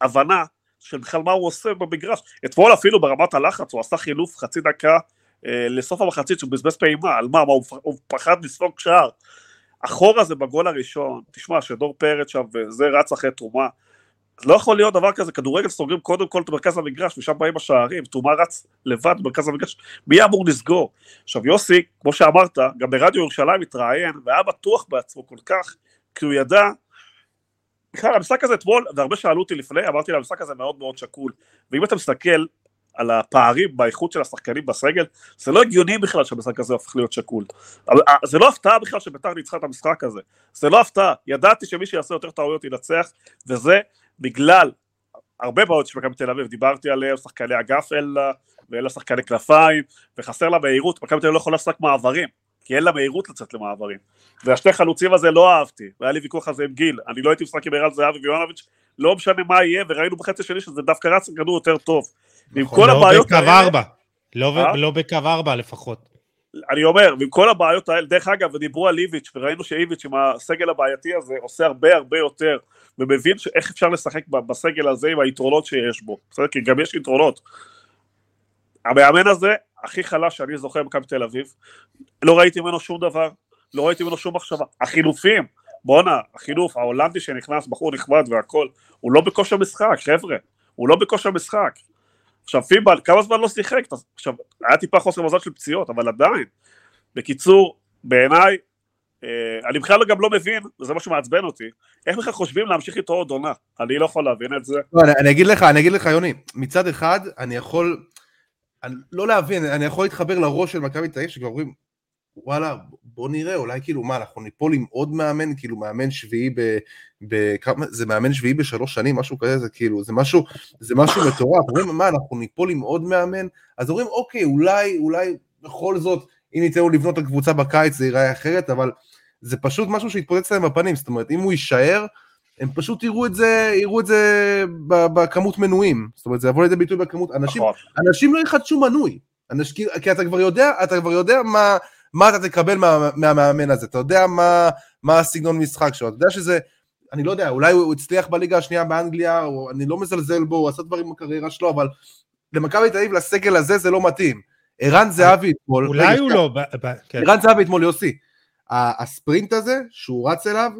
הבנה של בכלל מה הוא עושה במגרש. אתמול אפילו ברמת הלחץ הוא עשה חילוף חצי דקה אה, לסוף המחצית שהוא בזבז פעימה, על מה, מה הוא, פחד לספוג שער. החור הזה בגול הראשון, תשמע, שדור פרץ שם וזה רץ אחרי תרומה, לא יכול להיות דבר כזה, כדורגל סוגרים קודם כל את מרכז המגרש ושם באים השערים, תרומה רץ לבד במרכז המגרש, מי אמור לסגור? עכשיו יוסי, כמו שאמרת, גם ברדיו ירושלים התראיין והיה בטוח בעצמו כל כך, כי הוא ידע בכלל המשחק הזה אתמול, והרבה שאלו אותי לפני, אמרתי להם, המשחק הזה מאוד מאוד שקול, ואם אתה מסתכל על הפערים באיכות של השחקנים בסגל, זה לא הגיוני בכלל שהמשחק הזה הופך להיות שקול. אה, זה לא הפתעה בכלל שביתר ניצחה את המשחק הזה, זה לא הפתעה, ידעתי שמי שיעשה יותר טעויות ינצח, וזה בגלל הרבה בעיות של מכבי תל אביב, דיברתי עליהם, שחקני אגף אלה, ואלה שחקני כנפיים, וחסר לה מהירות, מכבי תל אביב לא יכולה לשחק מעברים, כי אין לה מהירות לצאת למעברים. והשתי חלוצים הזה לא אהבתי, והיה לי ויכוח על זה עם גיל, אני לא הייתי משחק עם ערן זהבי ויונוביץ', לא משנה מה יהיה, וראינו בחצי שני שזה דווקא רץ עם כדור יותר טוב. ועם נכון. כל לא הבעיות האלה... לא בקו 4, לא בקו 4 לפחות. אני אומר, ועם כל הבעיות האלה, דרך אגב, ודיברו על איביץ', וראינו שאיביץ' עם הסגל הבעייתי הזה עושה הרבה הרבה יותר, ומבין איך אפשר לשחק בסגל הזה עם היתרונות שיש בו, בסדר? כי גם יש יתרונות. המאמן הזה, הכי חלש שאני זוכר במכבי תל אביב, לא ראיתי ממנו שום דבר, לא ראיתי ממנו שום מחשבה. החילופים, בואנה, החילוף ההולנדי שנכנס, בחור נכבד והכל, הוא לא בכושר משחק, חבר'ה, הוא לא בכושר משחק. עכשיו פיבל, כמה זמן לא שיחק? עכשיו, היה טיפה חוסר מזל של פציעות, אבל עדיין. בקיצור, בעיניי, אה, אני בכלל גם לא מבין, וזה מה שמעצבן אותי, איך בכלל חושבים להמשיך איתו עוד עונה? אני לא יכול להבין את זה. לא, אני, אני אגיד לך, אני אגיד לך, יוני, מצד אחד, אני יכול, לא להבין, אני יכול להתחבר לראש של מכבי תל אביב, שכבר אומרים, וואלה, בוא נראה, אולי כאילו, מה, אנחנו ניפול עם עוד מאמן, כאילו מאמן שביעי ב... ב כמה, זה מאמן שביעי בשלוש שנים, משהו כזה, זה כאילו, זה משהו, זה משהו מטורף, אומרים, מה, אנחנו ניפול עם עוד מאמן? אז אומרים, אוקיי, אולי, אולי בכל זאת, אם ניתן לו לבנות את הקבוצה בקיץ זה ייראה אחרת, אבל זה פשוט משהו שהתפוצץ להם בפנים, זאת אומרת, אם הוא יישאר, הם פשוט יראו את זה, יראו את זה בכמות מנויים, זאת אומרת, זה יבוא לידי ביטוי בכמות, אנשים, נכון. אנשים לא יחדשו מנוי, אנשים, כי אתה כבר יודע, אתה כבר יודע מה, מה אתה תקבל מה, מהמאמן הזה, אתה יודע מה, מה הסגנון משחק שלו, אתה יודע שזה, אני לא יודע, אולי הוא הצליח בליגה השנייה באנגליה, או אני לא מזלזל בו, הוא עשה דברים בקריירה שלו, אבל למכבי תל אביב, לסגל הזה זה לא מתאים. ערן זהבי אתמול, אולי הוא לא, כן. ערן זהבי אתמול, יוסי, הספרינט הזה, שהוא רץ אליו,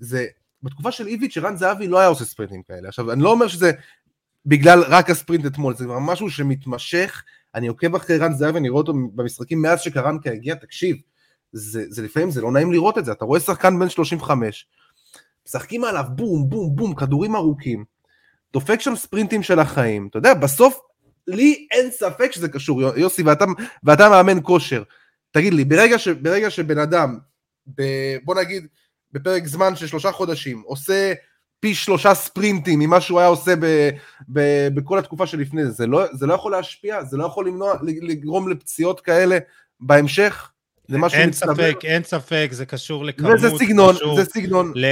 זה, בתקופה של איביץ', ערן זהבי לא היה עושה ספרינטים כאלה. עכשיו, אני לא אומר שזה בגלל רק הספרינט אתמול, זה כבר משהו שמתמשך, אני עוקב אחרי ערן זהבי, אני רואה אותו במשחקים מאז שקרנקה הגיע, תקשיב, זה, זה לפעמים, זה לא נעים לראות את זה, אתה רואה שחקן בן 35, משחקים עליו בום, בום, בום, כדורים ארוכים, דופק שם ספרינטים של החיים, אתה יודע, בסוף, לי אין ספק שזה קשור, יוסי, ואתה, ואתה מאמן כושר. תגיד לי, ברגע, ש, ברגע שבן אדם, ב, בוא נגיד, בפרק זמן של שלושה חודשים, עושה פי שלושה ספרינטים ממה שהוא היה עושה ב, ב, בכל התקופה שלפני זה, זה לא, זה לא יכול להשפיע, זה לא יכול למנוע, לגרום לפציעות כאלה בהמשך? זה משהו אין מצטבר. ספק, אין ספק, זה קשור לכמות, וזה סגנון, זה סגנון. ל...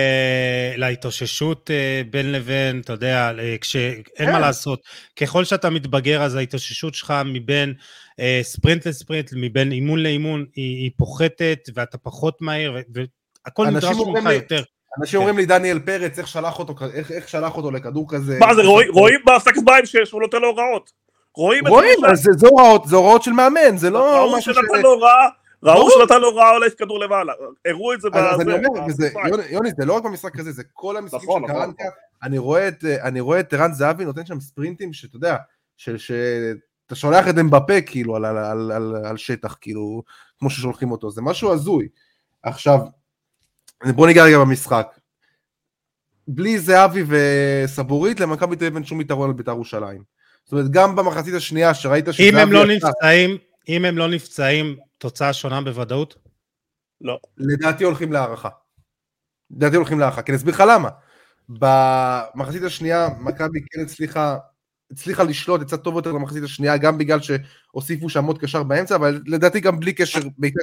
להתאוששות אה, בין לבין, אתה יודע, כשאין כן. מה לעשות, ככל שאתה מתבגר אז ההתאוששות שלך מבין אה, ספרינט לספרינט, מבין אימון לאימון, היא, היא פוחתת ואתה פחות מהיר, והכל נדרש ממך יותר. אנשים אומרים לי דניאל פרץ, איך שלח אותו, איך, איך שלח אותו לכדור כזה. מה זה, רואים בהפסקת מים שהוא נותן לו הוראות. רואים, רואים, זה הוראות, זה הוראות של מאמן, זה לא משהו ש... שנתן לו הוראה ראו שנתן לו רעה עולה כדור למעלה, הראו את זה בזה. אז אני אומר, יוני, זה לא רק במשחק הזה, זה כל המשחקים של נכון, קרנקה, נכון. אני רואה את ערן זהבי נותן שם ספרינטים שאתה יודע, שאתה שולח את אמבפה כאילו על שטח, כאילו, כמו ששולחים אותו, זה משהו הזוי. עכשיו, בוא ניגע רגע במשחק. בלי זהבי וסבורית, למכבי תל אביב אין שום יתרון על בית"ר ירושלים. זאת אומרת, גם במחצית השנייה שראית שזהבי... אם הם לא נפצעים, אם הם לא נפצעים, תוצאה שונה בוודאות? לא. לדעתי הולכים להערכה. לדעתי הולכים להערכה, כי אני אסביר לך למה. במחצית השנייה מכבי כן הצליחה, הצליחה לשלוט קצת טוב יותר במחצית השנייה, גם בגלל שהוסיפו שם עוד קשר באמצע, אבל לדעתי גם בלי קשר, ביתר,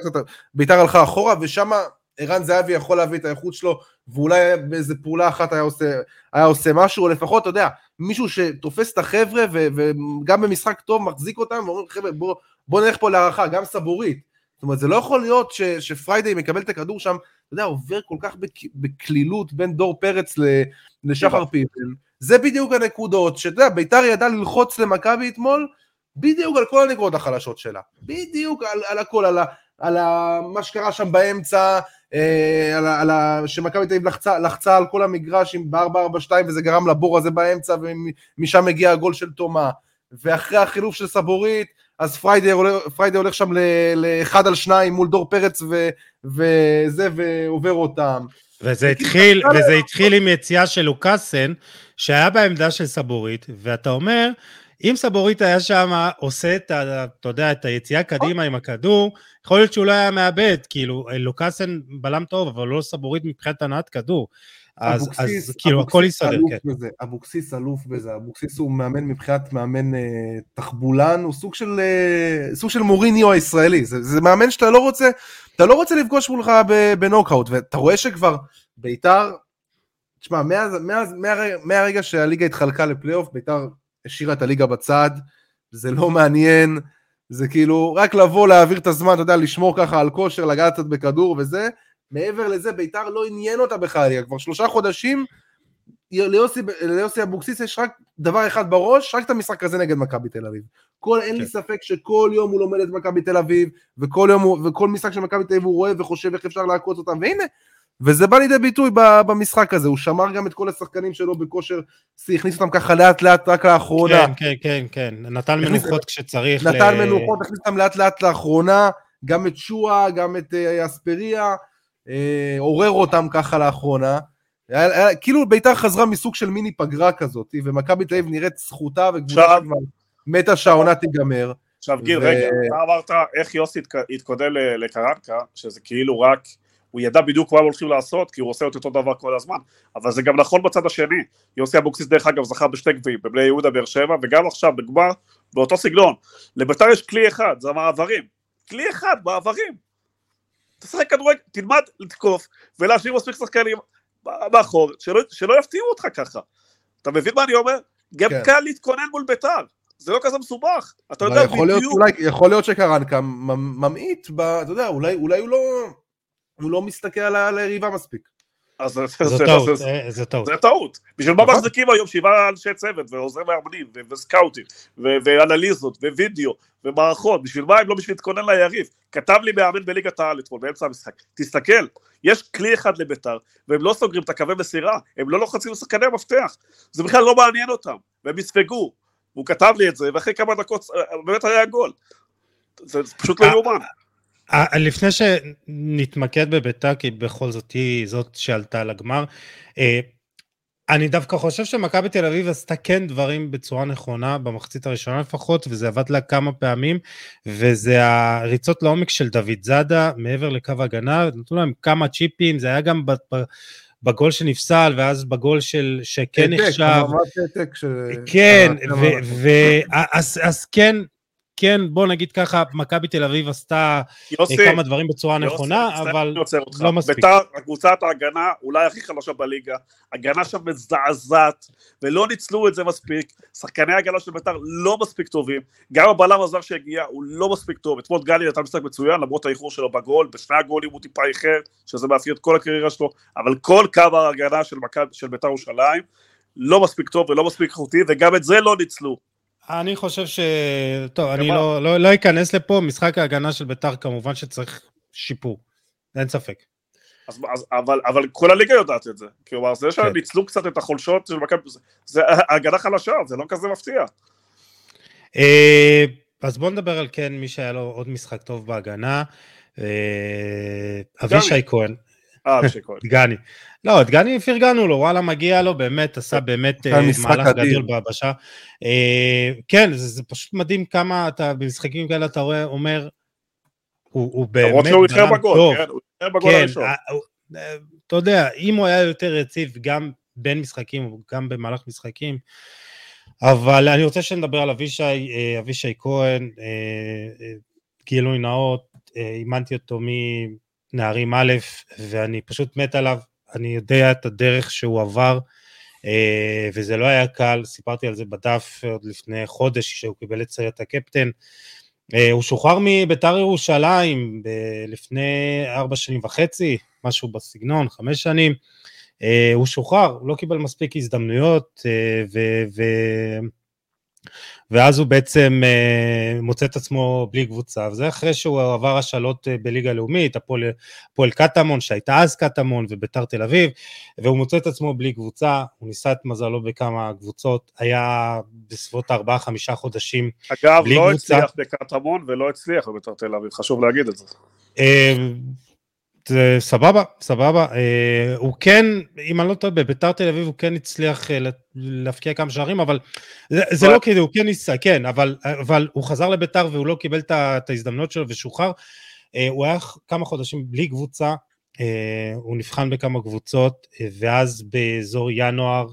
ביתר הלכה אחורה, ושם ערן זהבי יכול להביא את האיכות שלו, ואולי באיזה פעולה אחת היה עושה, היה עושה משהו, או לפחות, אתה יודע, מישהו שתופס את החבר'ה, וגם במשחק טוב מחזיק אותם, ואומרים, חבר'ה, בוא, בוא נלך פה להערכה, גם סבורית. זאת אומרת, זה לא יכול להיות ש, שפריידי מקבל את הכדור שם, אתה יודע, עובר כל כך בקלילות בין דור פרץ לשחר פיפן. זה בדיוק הנקודות, שאתה יודע, ביתר ידע ללחוץ למכבי אתמול, בדיוק על כל הנקודות החלשות שלה. בדיוק על, על הכל, על, על ה, מה שקרה שם באמצע, אה, על, על ה, שמכבי תל אביב לחצה, לחצה על כל המגרש עם ב-4-4-2 וזה גרם לבור הזה באמצע ומשם מגיע הגול של תומה. ואחרי החילוף של סבורית, אז פריידי הולך, פריידי הולך שם לאחד על שניים מול דור פרץ ו, וזה, ועובר אותם. וזה התחיל, וזה התחיל עם יציאה של לוקאסן, שהיה בעמדה של סבורית, ואתה אומר, אם סבורית היה שם עושה את, ה, אתה יודע, את היציאה קדימה עם הכדור, יכול להיות שהוא לא היה מאבד, כאילו, לוקאסן בלם טוב, אבל לא סבורית מבחינת הנעת כדור. אז, אבוקסיס, אז כאילו הכל יסתדר, כן. בזה, אבוקסיס אלוף בזה, אבוקסיס הוא מאמן מבחינת מאמן אה, תחבולן, הוא סוג של, אה, סוג של מוריניו הישראלי, זה, זה מאמן שאתה לא רוצה, אתה לא רוצה לפגוש מולך בנוקאוט, ואתה רואה שכבר ביתר, תשמע, מהרגע שהליגה התחלקה לפלייאוף, ביתר השאירה את הליגה בצד, זה לא מעניין, זה כאילו רק לבוא להעביר את הזמן, אתה יודע, לשמור ככה על כושר, לגעת קצת בכדור וזה, מעבר לזה ביתר לא עניין אותה בכלל, כבר שלושה חודשים ליוסי, ליוסי אבוקסיס יש רק דבר אחד בראש, רק את המשחק הזה נגד מכבי תל אביב. כל, אין לי כן. ספק שכל יום הוא לומד את מכבי תל אביב, וכל יום, וכל משחק של מכבי תל אביב הוא רואה וחושב איך אפשר לעקוץ אותם, והנה, וזה בא לידי ביטוי במשחק הזה, הוא שמר גם את כל השחקנים שלו בכושר הכניס אותם ככה לאט לאט רק לאחרונה. כן, כן, כן, כן, נתן מנוחות כשצריך. נתן ל... מנוחות, הכניס אותם לאט לאט לאחרונה, גם את שואה, גם את uh, אספריה, uh, עורר אותם ככה לאחרונה. היה, היה, כאילו ביתר חזרה מסוג של מיני פגרה כזאת, ומכבי תל אביב נראית זכותה וקבוצה שכבר מתה שהעונה תיגמר. עכשיו גיל, ו... רגע, אתה אמרת איך יוסי התקודל לקרנקה, שזה כאילו רק, הוא ידע בדיוק מה הם הולכים לעשות, כי הוא עושה את אותו דבר כל הזמן, אבל זה גם נכון בצד השני. יוסי אבוקסיס דרך אגב זכה בשתי גביעים, בבני יהודה באר שבע, וגם עכשיו בגמר, באותו סגנון. לביתר יש כלי אחד, זה המעברים. כלי אחד, מעברים. תשחק כדורגל, תלמד לתקוף ולהשאיר מספיק שחקנים מאחור, שלא, שלא יפתיעו אותך ככה. אתה מבין מה אני אומר? גם כן. קל להתכונן מול ביתר. זה לא כזה מסובך, אתה יודע יכול בדיוק. להיות, אולי, יכול להיות שקרנקה ממעיט, אתה יודע, אולי, אולי הוא, לא, הוא לא מסתכל על היריבה מספיק. אז זה טעות, זה טעות. זה טעות. בשביל מה נכון. מחזיקים היום שבעה אנשי צוות ועוזרי מאמנים וסקאוטים ואנליזות ווידאו ומערכות, בשביל מה הם לא בשביל להתכונן ליריב? כתב לי מאמן בליגת העל אתמול באמצע המשחק, תסתכל, יש כלי אחד לביתר והם לא סוגרים את הקווי מסירה, הם לא לוחצים לשחקני המפתח, זה בכלל לא מעניין אותם, והם יספגו, הוא כתב לי את זה ואחרי כמה דקות באמת היה גול, זה פשוט לא יאומן. אה, לפני שנתמקד בביתר, כי בכל זאת היא זאת שעלתה לגמר, אה, אני דווקא חושב שמכבי תל אביב עשתה כן דברים בצורה נכונה, במחצית הראשונה לפחות, וזה עבד לה כמה פעמים, וזה הריצות לעומק של דוד זאדה, מעבר לקו הגנה, נתנו להם כמה צ'יפים, זה היה גם בגול שנפסל, ואז בגול של, שכן נחשב. כן, אז כן, כן, בוא נגיד ככה, מכבי תל אביב עשתה יוסי, כמה דברים בצורה יוסי, נכונה, יוסי, אבל לא מספיק. ביתר, קבוצת ההגנה אולי הכי חלשה בליגה, הגנה שם מזעזעת, ולא ניצלו את זה מספיק, שחקני ההגנה של ביתר לא מספיק טובים, גם הבלם הזר שהגיע הוא לא מספיק טוב, אתמול גלי נתן משחק מצוין, למרות האיחור שלו בגול, בשני הגולים הוא טיפה איחר, שזה מאפיין את כל הקריירה שלו, אבל כל קו ההגנה של, של ביתר ירושלים, לא מספיק טוב ולא מספיק איכותי, וגם את זה לא ניצלו. אני חושב ש... טוב, אני לא, לא, לא אכנס לפה, משחק ההגנה של ביתר כמובן שצריך שיפור, אין ספק. אז, אז, אבל, אבל כל הליגה יודעת את זה, כלומר זה שהם כן. ניצלו קצת את החולשות של מכבי, זה, זה הגנה חלשה, זה לא כזה מפתיע. אה, אז בוא נדבר על כן מי שהיה לו עוד משחק טוב בהגנה, אה, אבישי כהן. אה. [laughs] דגני. לא, את גני פרגנו לו, וואלה, מגיע לו, באמת, עשה באמת אה, מהלך גדול ביבשה. אה, כן, זה פשוט מדהים כמה אתה, במשחקים כאלה אתה רואה, אומר, הוא באמת למרות שהוא איחר בגול, כן, הוא איחר בגול כן, הראשון. אתה יודע, אם הוא היה יותר יציב, גם בין משחקים, גם במהלך משחקים, אבל אני רוצה שנדבר על אבישי, אה, אבישי כהן, גילוי נאות, אימנתי אותו מנערים א', ואני פשוט מת עליו, אני יודע את הדרך שהוא עבר, אה, וזה לא היה קל, סיפרתי על זה בדף עוד לפני חודש, כשהוא קיבל את סרט הקפטן. אה, הוא שוחרר מביתר ירושלים לפני ארבע שנים וחצי, משהו בסגנון, חמש שנים. אה, הוא שוחרר, הוא לא קיבל מספיק הזדמנויות, ו... ו ואז הוא בעצם אה, מוצא את עצמו בלי קבוצה, וזה אחרי שהוא עבר השאלות אה, בליגה לאומית, הפועל קטמון, שהייתה אז קטמון, וביתר תל אביב, והוא מוצא את עצמו בלי קבוצה, הוא ניסה את מזלו בכמה קבוצות, היה בסביבות 4-5 חודשים אגב, בלי לא קבוצה. אגב, לא הצליח בקטמון ולא הצליח בביתר תל אביב, חשוב להגיד את זה. אה, זה סבבה, סבבה. אה, הוא כן, אם אני לא טועה, בביתר תל אביב הוא כן הצליח אה, להפקיע כמה שערים, אבל זה, זה לא כאילו, הוא כן ניסה, כן, אבל, אבל הוא חזר לביתר והוא לא קיבל את ההזדמנות שלו ושוחרר. אה, הוא היה כמה חודשים בלי קבוצה, הוא נבחן בכמה קבוצות, ואז באזור ינואר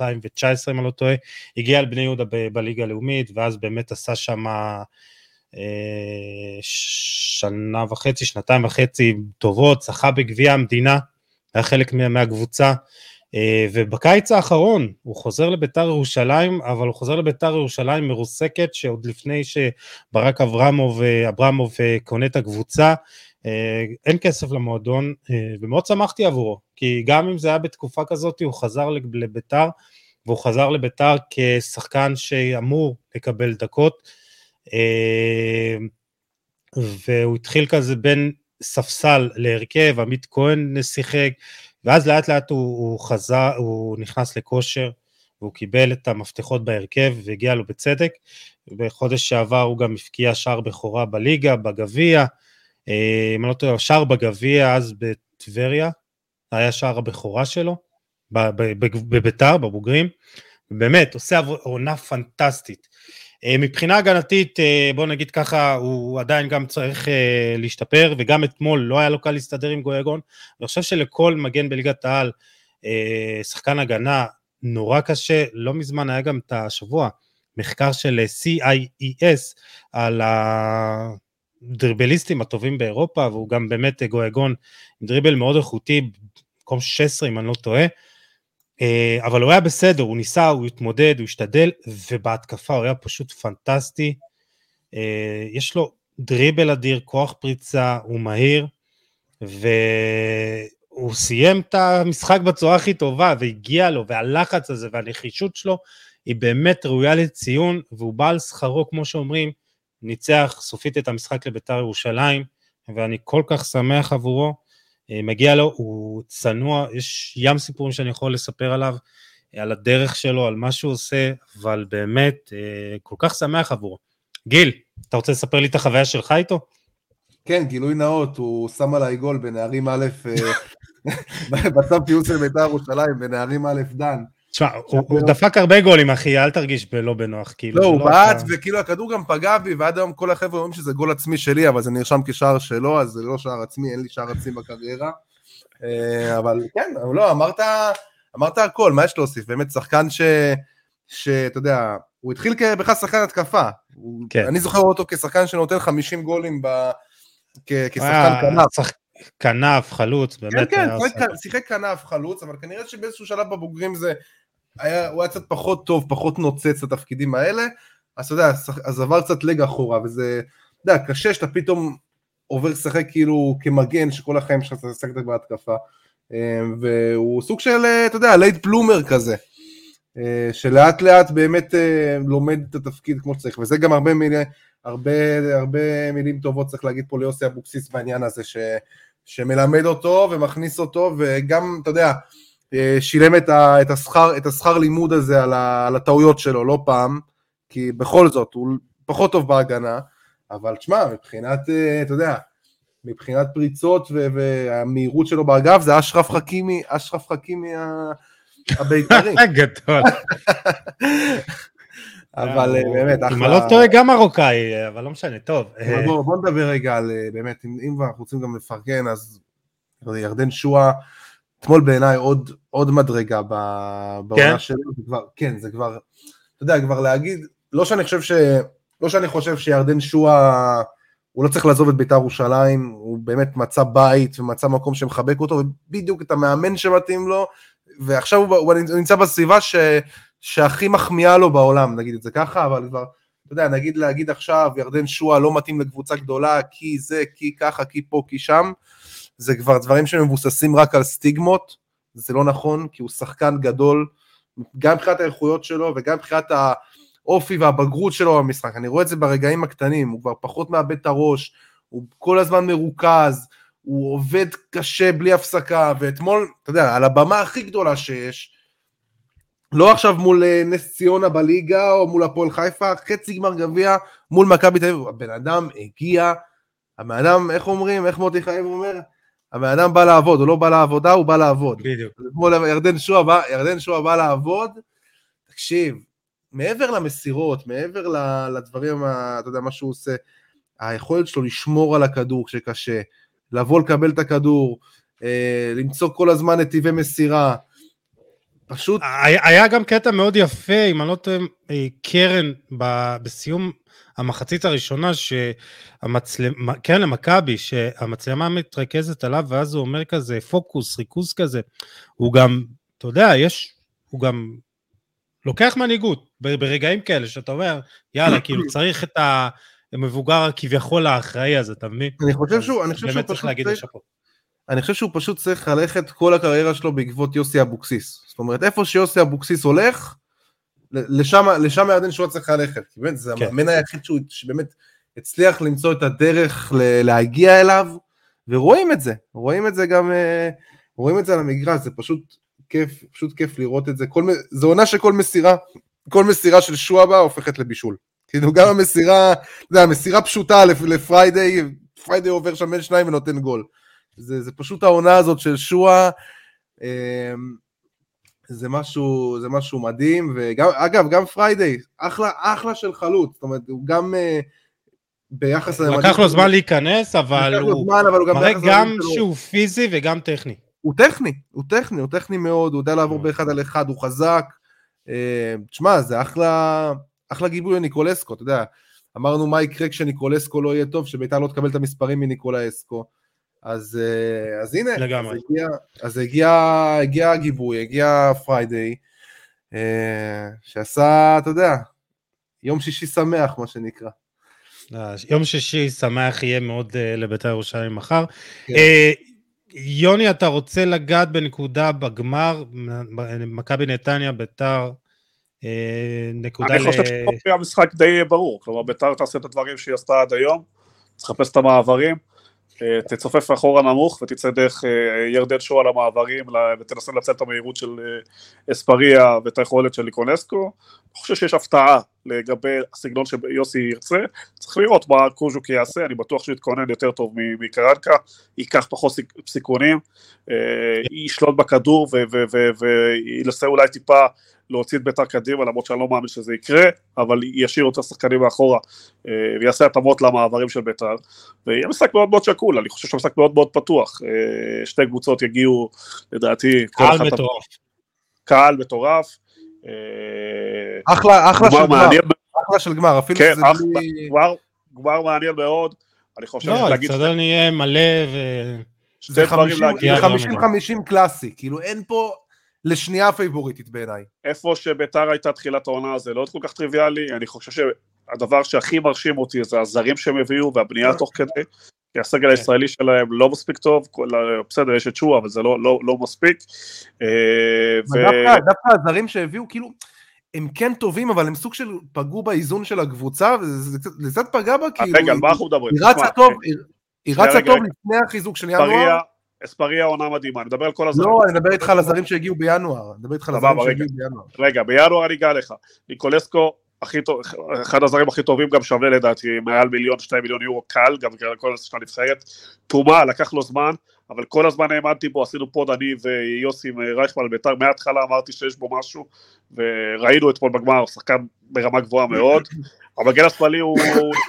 2019, אם אני לא טועה, הגיע לבני יהודה בליגה הלאומית, ואז באמת עשה שם... שמה... אה, שנה וחצי, שנתיים וחצי טובות, זכה בגביע המדינה, היה חלק מהקבוצה, אה, ובקיץ האחרון הוא חוזר לביתר ירושלים, אבל הוא חוזר לביתר ירושלים מרוסקת, שעוד לפני שברק אברמוב, אברמוב קונה את הקבוצה, אין כסף למועדון, ומאוד שמחתי עבורו, כי גם אם זה היה בתקופה כזאת, הוא חזר לביתר, והוא חזר לביתר כשחקן שאמור לקבל דקות, והוא התחיל כזה בין ספסל להרכב, עמית כהן שיחק, ואז לאט לאט הוא, הוא חזר, הוא נכנס לכושר, והוא קיבל את המפתחות בהרכב והגיע לו בצדק. בחודש שעבר הוא גם הפקיע שער בכורה בליגה, בגביע, אה, אם אני לא טועה, שער בגביע אז בטבריה, היה שער הבכורה שלו, בביתר, בבוגרים, באמת, עושה עונה פנטסטית. אה, מבחינה הגנתית, אה, בוא נגיד ככה, הוא עדיין גם צריך אה, להשתפר, וגם אתמול לא היה לו קל להסתדר עם גויגון. אני חושב שלכל מגן בליגת העל, שחקן הגנה, נורא קשה, לא מזמן היה גם את השבוע מחקר של CIES על הדריבליסטים הטובים באירופה, והוא גם באמת גויגון עם דריבל מאוד איכותי, מקום 16 אם אני לא טועה. אה, אבל הוא היה בסדר, הוא ניסה, הוא התמודד, הוא השתדל, ובהתקפה הוא היה פשוט פנטסטי. אה, יש לו דריבל אדיר, כוח פריצה, הוא מהיר, והוא סיים את המשחק בצורה הכי טובה, והגיע לו, והלחץ הזה והנחישות שלו, היא באמת ראויה לציון, והוא בא על שכרו, כמו שאומרים, ניצח סופית את המשחק לביתר ירושלים, ואני כל כך שמח עבורו. אה, מגיע לו, הוא צנוע, יש ים סיפורים שאני יכול לספר עליו, על הדרך שלו, על מה שהוא עושה, אבל באמת, אה, כל כך שמח עבורו. גיל, אתה רוצה לספר לי את החוויה שלך איתו? כן, גילוי נאות, הוא שם עליי גול בנערים א', אה, [laughs] בצו פיוס של בית"ר ירושלים, בנערים א' דן. תשמע, הוא דפק הרבה גולים, אחי, אל תרגיש לא בנוח, כאילו. לא, הוא לא בעט, וכאילו הכדור גם פגע בי, ועד היום כל החבר'ה אומרים שזה גול עצמי שלי, אבל זה נרשם כשער שלו, אז זה לא שער עצמי, אין לי שער עצמי בקריירה. אה, אבל כן, לא, אמרת, אמרת הכל, מה יש להוסיף? באמת שחקן ש... שאתה יודע, הוא התחיל בכלל שחקן התקפה. כן. אני זוכר אותו כשחקן שנותן 50 גולים ב... כשחקן כנף. כנף, חלוץ, באמת. כן, כן, שיחק כנף, חלוץ, אבל כנראה שבאיזשהו שלב בבוגרים זה היה, הוא היה קצת פחות טוב, פחות נוצץ לתפקידים האלה, אז אתה יודע, אז עבר קצת ל, אה, אחורה, וזה, אתה יודע, קשה שאתה פתאום עובר לשחק כאילו כמגן, שכל החיים שלך אתה שחקת בהתקפה, אה, והוא סוג של, אה, אתה יודע, late bloomer כזה, אה, שלאט לאט באמת לומד את התפקיד כמו שצריך, וזה גם הרבה מילים, הרבה, הרבה מילים טובות צריך להגיד פה ליוסי אבוקסיס בעניין הזה, ש, שמלמד אותו ומכניס אותו, וגם, אתה יודע, אה, שילם את, ה, את, השכר, את השכר לימוד הזה על, ה, על הטעויות שלו, לא פעם, כי בכל זאת הוא פחות טוב בהגנה, אבל תשמע, מבחינת, אה, אתה יודע, מבחינת פריצות והמהירות שלו באגף, זה אשרף חכימי, אשרף חכימי הבית"רי. [laughs] גדול. [laughs] אבל אה, באמת, אחלה... אם אני לא טועה גם מרוקאי, אבל לא משנה, טוב. בוא נדבר רגע על, באמת, אם אנחנו רוצים גם לפרגן, אז ירדן שואה, אתמול בעיניי עוד, עוד מדרגה בעונה כן? שלו, זה כבר, כן, זה כבר, אתה יודע, כבר להגיד, לא שאני חושב ש... לא שאני חושב שירדן שואה, הוא לא צריך לעזוב את בית"ר ירושלים, הוא באמת מצא בית ומצא מקום שמחבק אותו, ובדיוק את המאמן שמתאים לו, ועכשיו הוא, הוא נמצא בסביבה ש, שהכי מחמיאה לו בעולם, נגיד את זה ככה, אבל כבר, אתה יודע, נגיד להגיד עכשיו, ירדן שואה לא מתאים לקבוצה גדולה, כי זה, כי ככה, כי פה, כי שם, זה כבר דברים שמבוססים רק על סטיגמות, זה לא נכון, כי הוא שחקן גדול, גם מבחינת האיכויות שלו וגם מבחינת האופי והבגרות שלו במשחק, אני רואה את זה ברגעים הקטנים, הוא כבר פחות מאבד את הראש, הוא כל הזמן מרוכז, הוא עובד קשה בלי הפסקה, ואתמול, אתה יודע, על הבמה הכי גדולה שיש, לא עכשיו מול אה, נס ציונה בליגה או מול הפועל חיפה, חצי גמר גביע מול מכבי תל אביב, הבן אדם הגיע, הבן אדם, איך אומרים, איך מוטי חיים אומר? הבן אדם בא לעבוד, הוא לא בא לעבודה, הוא בא לעבוד. בדיוק. כמו ירדן שועה בא, ירדן שועה בא לעבוד, תקשיב, מעבר למסירות, מעבר לדברים, אתה יודע, מה שהוא עושה, היכולת שלו לשמור על הכדור כשקשה, לבוא לקבל את הכדור, אה, למצוא כל הזמן נתיבי מסירה, פשוט... היה, גם קטע מאוד יפה, אם אני לא טועה, אה, קרן בסיום המחצית הראשונה, שהמצלמה, כן למכבי, שהמצלמה מתרכזת עליו, ואז הוא אומר כזה פוקוס, ריכוז כזה, הוא גם אתה יודע, יש, הוא גם לוקח מנהיגות ברגעים כאלה, שאתה אומר, יאללה, [coughs] כאילו צריך את המבוגר כביכול האחראי הזה, אתה מבין? אני חושב שהוא, אני חושב שהוא פשוט אני חושב שהוא פשוט צריך ללכת כל הקריירה שלו בעקבות יוסי אבוקסיס. זאת אומרת, איפה שיוסי אבוקסיס הולך, לשם, לשם ירדן שואה צריך ללכת. כי באמת, זה כן. המאמן היחיד שהוא, שבאמת הצליח למצוא את הדרך להגיע אליו, ורואים את זה, רואים את זה גם, אה, רואים את זה על המגרש, זה פשוט כיף, פשוט כיף לראות את זה. כל, זה עונה שכל מסירה, כל מסירה של שואה בה הופכת לבישול. כאילו גם המסירה, אתה יודע, המסירה פשוטה לפריידיי, פריידיי עובר שם בין שניים ונותן גול. זה, זה פשוט העונה הזאת של שואה, זה משהו, זה משהו מדהים, וגם, אגב, גם פריידיי, אחלה, אחלה של חלוץ, זאת אומרת, הוא גם אה, ביחס... לקח לו זמן להיכנס, אבל הוא מראה גם שהוא פיזי וגם טכני. הוא טכני, הוא טכני, הוא טכני מאוד, הוא יודע לעבור באחד על אחד, הוא חזק. אה, תשמע, זה אחלה, אחלה גיבוי לניקולסקו, אתה יודע, אמרנו מה יקרה כשניקולסקו לא יהיה טוב, שביתר לא תקבל את המספרים מניקולסקו. אז, אה, אז הנה, לגמרי. אז, הגיע, אז הגיע, הגיע הגיבוי, הגיע פריידיי, אה, שעשה, אתה יודע, יום שישי שמח, מה שנקרא. יום שישי שמח יהיה מאוד לבית"ר ירושלים מחר. כן. יוני, אתה רוצה לגעת בנקודה בגמר, מכבי נתניה, ביתר, אה, נקודה אני ל... אני חושב שהמשחק די ברור, כלומר ביתר תעשה את הדברים שהיא עשתה עד היום, תחפש את המעברים, אה, תצופף אחורה נמוך ותצא דרך אה, ירדן שואה למעברים ותנסה לנצל את המהירות של אספריה ואת היכולת של ליקונסקו. אני חושב שיש הפתעה לגבי הסגנון שיוסי ירצה, צריך לראות מה קוז'וק יעשה, אני בטוח שהוא יתכונן יותר טוב מקרנקה, ייקח פחות סיכונים, ישלוט בכדור וינסה אולי טיפה להוציא את ביתר קדימה, למרות שאני לא מאמין שזה יקרה, אבל ישאיר יותר שחקנים מאחורה אה, ויעשה התאמות למעברים של ביתר, ויהיה משחק מאוד מאוד שקול, אני חושב שהמשחק מאוד מאוד פתוח, אה, שתי קבוצות יגיעו, לדעתי, קהל מטורף. קהל מטורף. אה, אחלה, אחלה של גמר, אחלה של גמר, אפילו כן, שזה בלי... גמר מעניין מאוד, אני חושב לא, האצטדיון יהיה מלא ו... זה 50-50 קלאסי, כאילו אין פה, לשנייה פייבוריטית בעיניי. איפה שביתר הייתה תחילת העונה זה לא כל כך טריוויאלי, אני חושב שהדבר שהכי מרשים אותי זה הזרים שהם הביאו והבנייה תוך כדי, כי הסגל. הישראלי שלהם לא מספיק טוב, בסדר יש את שואה אבל זה לא, לא, לא מספיק. אה, ו... דווקא, דווקא הזרים שהביאו כאילו הם כן טובים אבל הם סוג של פגעו באיזון של הקבוצה וזה קצת פגע בה כאילו. רגע על מה אנחנו מדברים? היא רצה טוב, היא רצה טוב לפני החיזוק של ינואר. אספריה עונה מדהימה, אני מדבר על כל הזרים. לא, אני מדבר איתך על הזרים שהגיעו בינואר. אני מדבר איתך על הזרים שהגיעו בינואר. רגע, בינואר אני אגע לך. ניקולסקו, אחד הזרים הכי טובים גם שווה לדעתי, מעל מיליון, שתי מיליון יורו קל, גם כל הזמן הנבחרת. תרומה, לקח לו זמן, אבל כל הזמן האמנתי בו, עשינו פוד אני ויוסי רייכמן בית"ר, מההתחלה אמרתי שיש בו משהו, וראינו אתמול בגמר, שחקן ברמה גבוהה מאוד. המגן השמאלי הוא,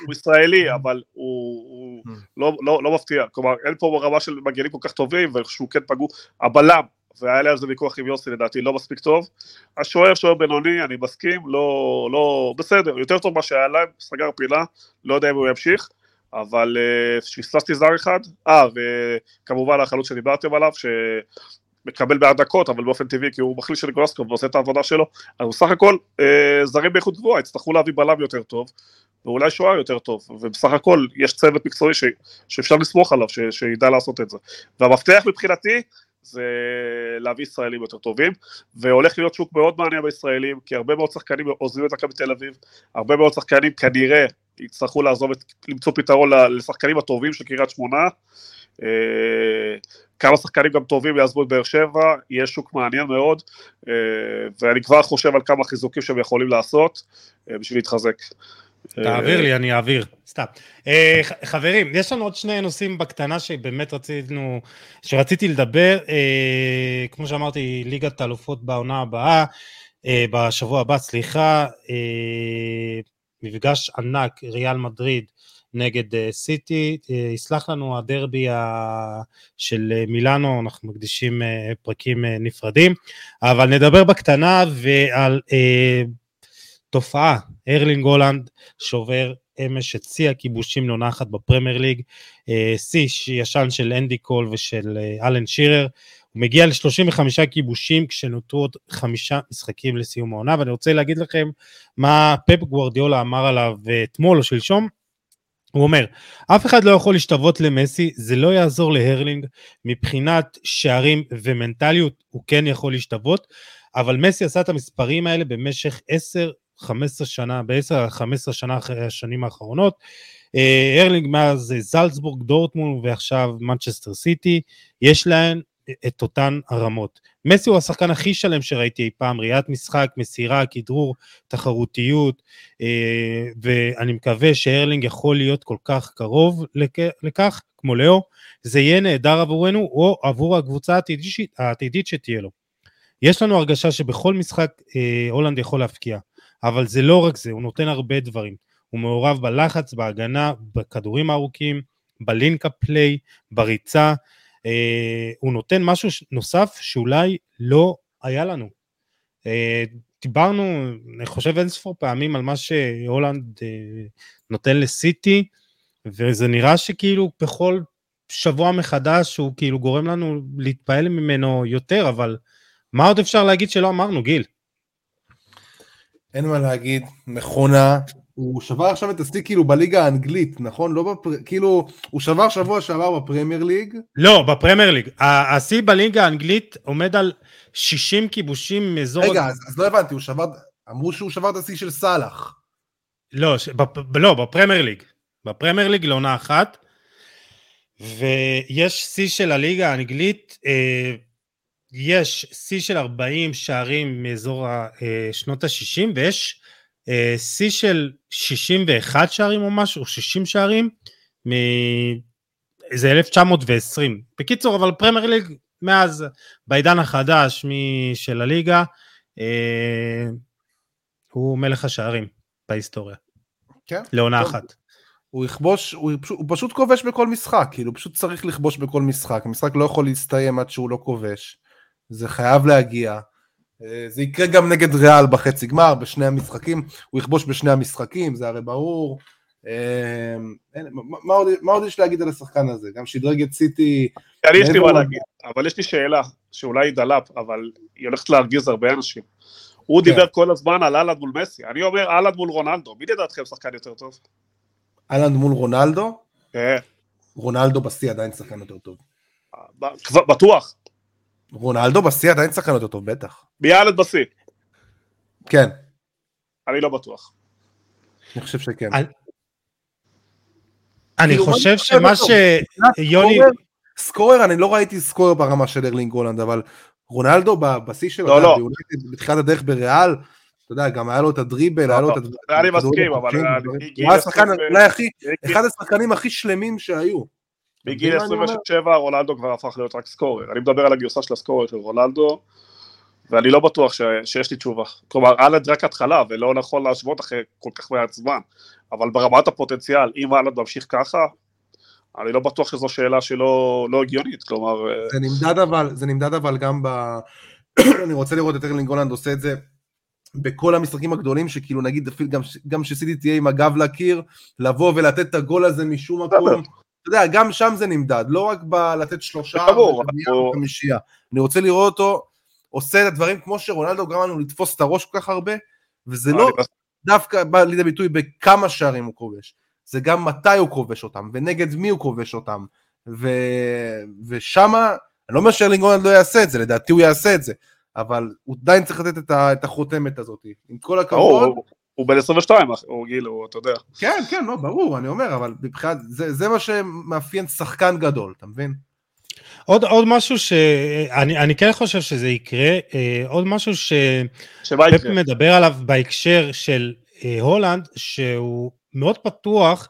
הוא ישראלי, אבל הוא, הוא לא, לא, לא מפתיע, כלומר אין פה רמה של מגנים כל כך טובים, ושהוא כן פגעו, הבלם, והיה לי על זה ויכוח עם יוסי לדעתי, לא מספיק טוב, השוער שוער בינוני, אני מסכים, לא, לא, בסדר, יותר טוב מה שהיה להם, סגר פינה, לא יודע אם הוא ימשיך, אבל פספסתי זר אחד, אה, וכמובן החלוץ שדיברתם עליו, ש... מקבל בעד דקות, אבל באופן טבעי, כי הוא מחליט של גולסקוב ועושה את העבודה שלו, אז בסך הכל אה, זרים באיכות גבוהה, יצטרכו להביא בלם יותר טוב, ואולי שוער יותר טוב, ובסך הכל יש צוות מקצועי ש, שאפשר לסמוך עליו, ש, שידע לעשות את זה. והמפתח מבחינתי, זה להביא ישראלים יותר טובים, והולך להיות שוק מאוד מעניין בישראלים, כי הרבה מאוד שחקנים עוזבים את מכבי תל אביב, הרבה מאוד שחקנים כנראה יצטרכו לעזוב, את, למצוא פתרון לשחקנים הטובים של קריית שמונה, אה, כמה שחקנים גם טובים יעזבו את באר שבע, יהיה שוק מעניין מאוד, אה, ואני כבר חושב על כמה חיזוקים שהם יכולים לעשות אה, בשביל להתחזק. תעביר לי, אני אעביר, סתם. חברים, יש לנו עוד שני נושאים בקטנה שבאמת רצינו, שרציתי לדבר, כמו שאמרתי, ליגת האלופות בעונה הבאה, בשבוע הבא, סליחה, מפגש ענק, ריאל מדריד נגד אה, סיטי. Uh, יסלח לנו הדרבי של אה, מילאנו, אנחנו מקדישים פרקים נפרדים, אבל נדבר בקטנה ועל uh, תופעה, ארלינג הולאנד שובר אמש את שיא הכיבושים לעונה אחת בפרמייר ליג, שיא ישן של אנדי קול ושל אלן שירר, הוא מגיע ל-35 כיבושים כשנותרו עוד חמישה משחקים לסיום העונה, ואני רוצה להגיד לכם מה פפ גוורדיולה אמר עליו אתמול או שלשום. הוא אומר, אף אחד לא יכול להשתוות למסי, זה לא יעזור לארלינג, מבחינת שערים ומנטליות הוא כן יכול להשתוות, אבל מסי עשה את המספרים האלה במשך 10-15 שנה, ב-10-15 שנה אחרי השנים האחרונות. אה, ארלינג מאז זלצבורג, דורטמונד ועכשיו מנצ'סטר סיטי, יש להם את אותן הרמות. מסי הוא השחקן הכי שלם שראיתי אי פעם, ראיית משחק, מסירה, כדרור, תחרותיות, אה, ואני מקווה שארלינג יכול להיות כל כך קרוב לכך, כמו ליאו, זה יהיה נהדר עבורנו או עבור הקבוצה העתידית, שתהיה לו. יש לנו הרגשה שבכל משחק אה, הולנד יכול להפקיע, אבל זה לא רק זה, הוא נותן הרבה דברים. הוא מעורב בלחץ, בהגנה, בכדורים הארוכים, בלינק הפליי, בריצה, אה, הוא נותן משהו נוסף שאולי לא היה לנו. אה, דיברנו, אני חושב אין ספור פעמים על מה שהולנד אה, נותן לסיטי, וזה נראה שכאילו בכל שבוע מחדש הוא כאילו גורם לנו להתפעל ממנו יותר, אבל מה עוד אפשר להגיד שלא אמרנו, גיל? אין מה להגיד, מכונה, הוא שבר עכשיו את השיא כאילו בליגה האנגלית, נכון? לא בפר... כאילו, הוא שבר שבוע שעבר בפרמייר ליג. לא, בפרמייר ליג. השיא בליגה האנגלית עומד על 60 כיבושים מאזור... רגע, אז, אז לא הבנתי, הוא שבר... אמרו שהוא שבר את השיא של סאלח. לא, ש... בפ... לא, בפרמייר ליג. בפרמייר ליג לעונה אחת. ויש שיא של הליגה האנגלית, אה, יש שיא של 40 שערים מאזור אה, שנות ה-60, ויש שיא של 61 שערים או משהו, 60 שערים, זה 1920. בקיצור, אבל פרמייר ליג מאז, בעידן החדש של הליגה, אה, הוא מלך השערים בהיסטוריה. כן. לעונה טוב. אחת. הוא יכבוש, הוא, פשוט, הוא פשוט כובש בכל משחק, כאילו, הוא פשוט צריך לכבוש בכל משחק. המשחק לא יכול להסתיים עד שהוא לא כובש. זה חייב להגיע. אה, זה יקרה גם נגד ריאל בחצי גמר, בשני המשחקים, הוא יכבוש בשני המשחקים, זה הרי ברור. אה, מה עוד, מה עוד יש להגיד על השחקן הזה? גם שדרג את סיטי... אני יש לי מה להגיד, אבל יש לי שאלה, שאולי היא דלאפ, אבל היא הולכת להרגיז הרבה אנשים. הוא כן. דיבר כל הזמן על אהלנד מול מסי, אני אומר אהלנד מול רונלדו, מי לדעתכם שחקן יותר טוב? אהלנד מול רונלדו? כן. רונלדו בשיא עדיין שחקן יותר טוב. בטוח. רונלדו בשיא עדיין שחקן יותר טוב, בטח. ביאלד בשיא. כן. אני לא בטוח. אני חושב שכן. אני כאילו, חושב שמה שיוני... סקורר, אני לא ראיתי סקורר ברמה של ארלינג הולנד, אבל רונלדו בשיא שלו, לא, לא. בתחילת הדרך בריאל, אתה יודע, גם היה לו את הדריבל, היה לו את... אני מסכים, אבל... הוא היה שחקן, אולי הכי, אחד השחקנים הכי שלמים שהיו. בגיל 27 רונלדו כבר הפך להיות רק סקורר, אני מדבר על הגרסה של הסקורר של רונלדו, ואני לא בטוח ש, שיש לי תשובה. כלומר, אהלנד רק התחלה, ולא נכון להשוות אחרי כל כך מעט זמן, אבל ברמת הפוטנציאל, אם אהלנד ממשיך ככה, אני לא בטוח שזו שאלה שלא לא הגיונית, כלומר... אה, זה נמדד אבל, זה נמדד אבל גם ב... [clears throat] אני רוצה לראות את ארלינג הולנד עושה את זה בכל המשחקים הגדולים, שכאילו נגיד אפילו גם, גם שסיטי תהיה עם הגב לקיר, לבוא ולתת את הגול הזה משום מקום. אתה יודע, גם שם זה נמדד, לא רק בלתת שלושה וחמישייה. אני רוצה לראות אותו עושה את הדברים כמו שרונלדו גרם לנו לתפוס את הראש כל כך הרבה, וזה לא דווקא בא לידי ביטוי בכמה שערים הוא כובש, זה גם מתי הוא כובש אותם, ונגד מי הוא כובש אותם, ו... ושמה, אני לא אומר שארלינג הולנד לא יעשה את זה, לדעתי הוא יעשה את זה, אבל הוא עדיין צריך לתת את החותמת הזאת, עם כל הכבוד. הוא בן 22, הוא כאילו, אתה יודע. כן, כן, לא, ברור, אני אומר, אבל מבחינת, זה, זה מה שמאפיין שחקן גדול, אתה מבין? עוד, עוד משהו שאני אני כן חושב שזה יקרה, אה, עוד משהו שפפ מדבר עליו בהקשר של אה, הולנד, שהוא מאוד פתוח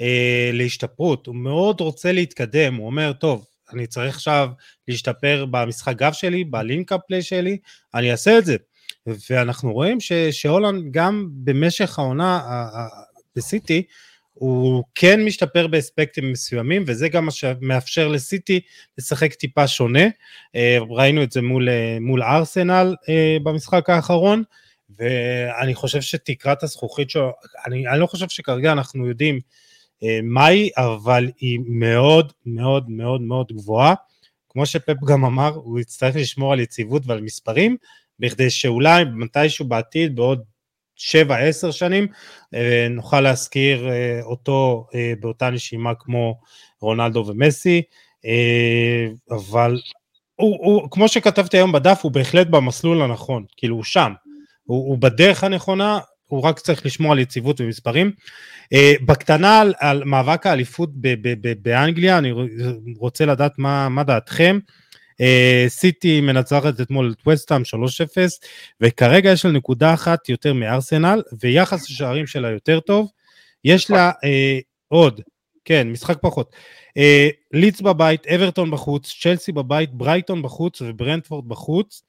אה, להשתפרות, הוא מאוד רוצה להתקדם, הוא אומר, טוב, אני צריך עכשיו להשתפר במשחק גב שלי, בלינקאפ פליי שלי, אני אעשה את זה. ואנחנו רואים שהולנד גם במשך העונה בסיטי, הוא כן משתפר באספקטים מסוימים, וזה גם מה שמאפשר לסיטי לשחק טיפה שונה. אה, ראינו את זה מול, אה, מול ארסנל אה, במשחק האחרון, ואני חושב שתקרת הזכוכית שלו, אני, אני לא חושב שכרגע אנחנו יודעים מהי, אבל היא מאוד מאוד מאוד מאוד גבוהה, כמו שפפ גם אמר, הוא יצטרך לשמור על יציבות ועל מספרים, בכדי שאולי מתישהו בעתיד, בעוד 7-10 שנים, אה, נוכל להזכיר אה, אותו אה, באותה נשימה כמו רונלדו ומסי, אבל הוא, הוא, כמו שכתבתי היום בדף, הוא בהחלט במסלול הנכון, כאילו הוא שם, הוא, הוא בדרך הנכונה, הוא רק צריך לשמור על יציבות ומספרים. בקטנה על, על מאבק האליפות באנגליה, אני רוצה לדעת מה, מה דעתכם. סיטי מנצחת אתמול את וסטאם 3-0 וכרגע יש לה נקודה אחת יותר מארסנל ויחס השערים שלה יותר טוב. יש לה אה, עוד, כן, משחק פחות. אה, לידס בבית, אברטון בחוץ, צ'לסי בבית, ברייטון בחוץ וברנטפורד בחוץ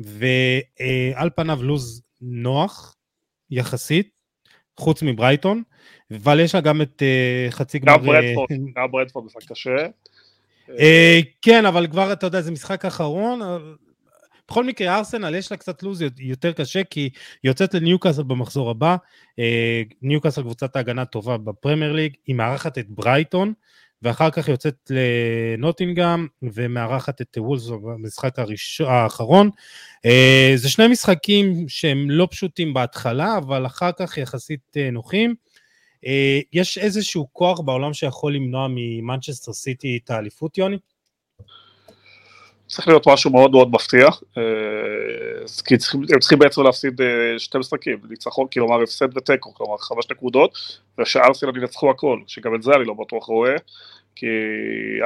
ועל פניו לו"ז נוח יחסית, חוץ מברייטון, אבל יש לה גם את אה, חצי גמר... גם ברנטפורד, גם ברנטפורד משחק קשה. אה, כן, אבל כבר, אתה יודע, זה משחק אחרון. בכל מקרה, ארסנל יש לה קצת לו"ז יותר קשה, כי היא יוצאת לניוקאסל במחזור הבא. אה, ניוקאסל קבוצת ההגנה טובה בפרמייר ליג, היא מארחת את ברייטון, ואחר כך יוצאת לנוטינגאם, ומארחת את וולס במשחק הראשון, האחרון. אה, זה שני משחקים שהם לא פשוטים בהתחלה, אבל אחר כך יחסית נוחים. אה, יש איזשהו כוח בעולם שיכול למנוע ממנצ'סטר סיטי את האליפות, יוני? צריך להיות משהו מאוד מאוד מפתיע, אה, כי הם צריכים בעצם להפסיד אה, שתי משחקים, ניצחון, כלומר הפסד ותיקו, כלומר חמש נקודות, ושארסנל ינצחו הכל, שגם את זה אני לא בטוח רואה, כי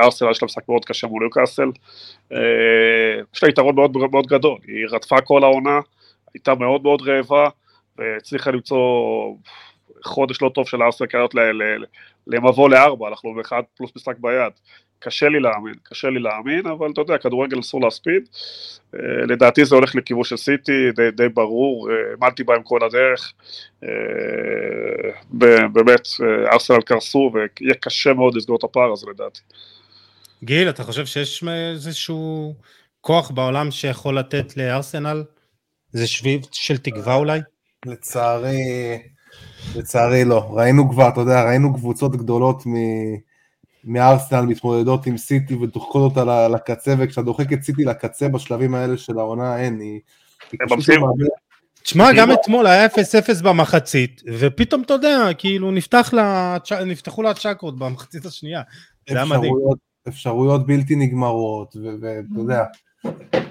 ארסנל יש לה משחק מאוד קשה מול יוקאסל, יש לה יתרון מאוד מאוד גדול, היא רדפה כל העונה, הייתה מאוד מאוד רעבה, והצליחה למצוא חודש לא טוב של ארסנל כזאת למבוא לארבע, אנחנו באחד פלוס משחק ביד. קשה לי להאמין, קשה לי להאמין, אבל אתה יודע, כדורגל אסור להספיד. אה, לדעתי זה הולך לכיוון של סיטי, די, די ברור, העמדתי בהם כל הדרך. אה, באמת, אה, ארסנל קרסו, ויהיה קשה מאוד לסגור את הפער הזה לדעתי. גיל, אתה חושב שיש איזשהו כוח בעולם שיכול לתת לארסנל? איזה שביב של תקווה אולי? לצערי, לצערי לא. ראינו כבר, אתה יודע, ראינו קבוצות גדולות מ... מארסנל מתמודדות עם סיטי ודוחקות אותה לקצה, וכשאתה דוחק את סיטי לקצה בשלבים האלה של העונה, אין, היא... לא תשמע, גם אתמול היה 0-0 במחצית, ופתאום, אתה יודע, כאילו נפתח לה, נפתחו לה הצ'קרות במחצית השנייה. זה היה מדהים. אפשרויות בלתי נגמרות, ואתה יודע,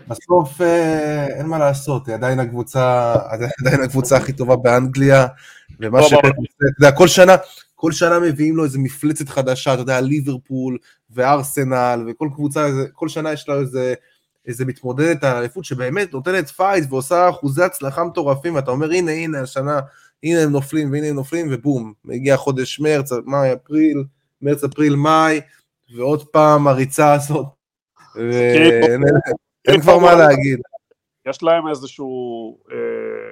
בסוף אה, אין מה לעשות, היא עדיין הקבוצה, עדיין הקבוצה הכי טובה באנגליה, ומה לא, עושה, אתה יודע, כל שנה, כל שנה מביאים לו איזה מפלצת חדשה, אתה יודע, ליברפול וארסנל, וכל קבוצה, כל שנה יש לה איזה, איזה מתמודדת על האליפות שבאמת נותנת פייט ועושה אחוזי הצלחה מטורפים, ואתה אומר, הנה, הנה, השנה, הנה הם נופלים, והנה הם נופלים, ובום, מגיע חודש מרץ, מאי, אפריל, מרץ, אפריל, מאי, ועוד פעם הריצה הזאת. אין כבר מה להגיד. יש להם איזשהו אה,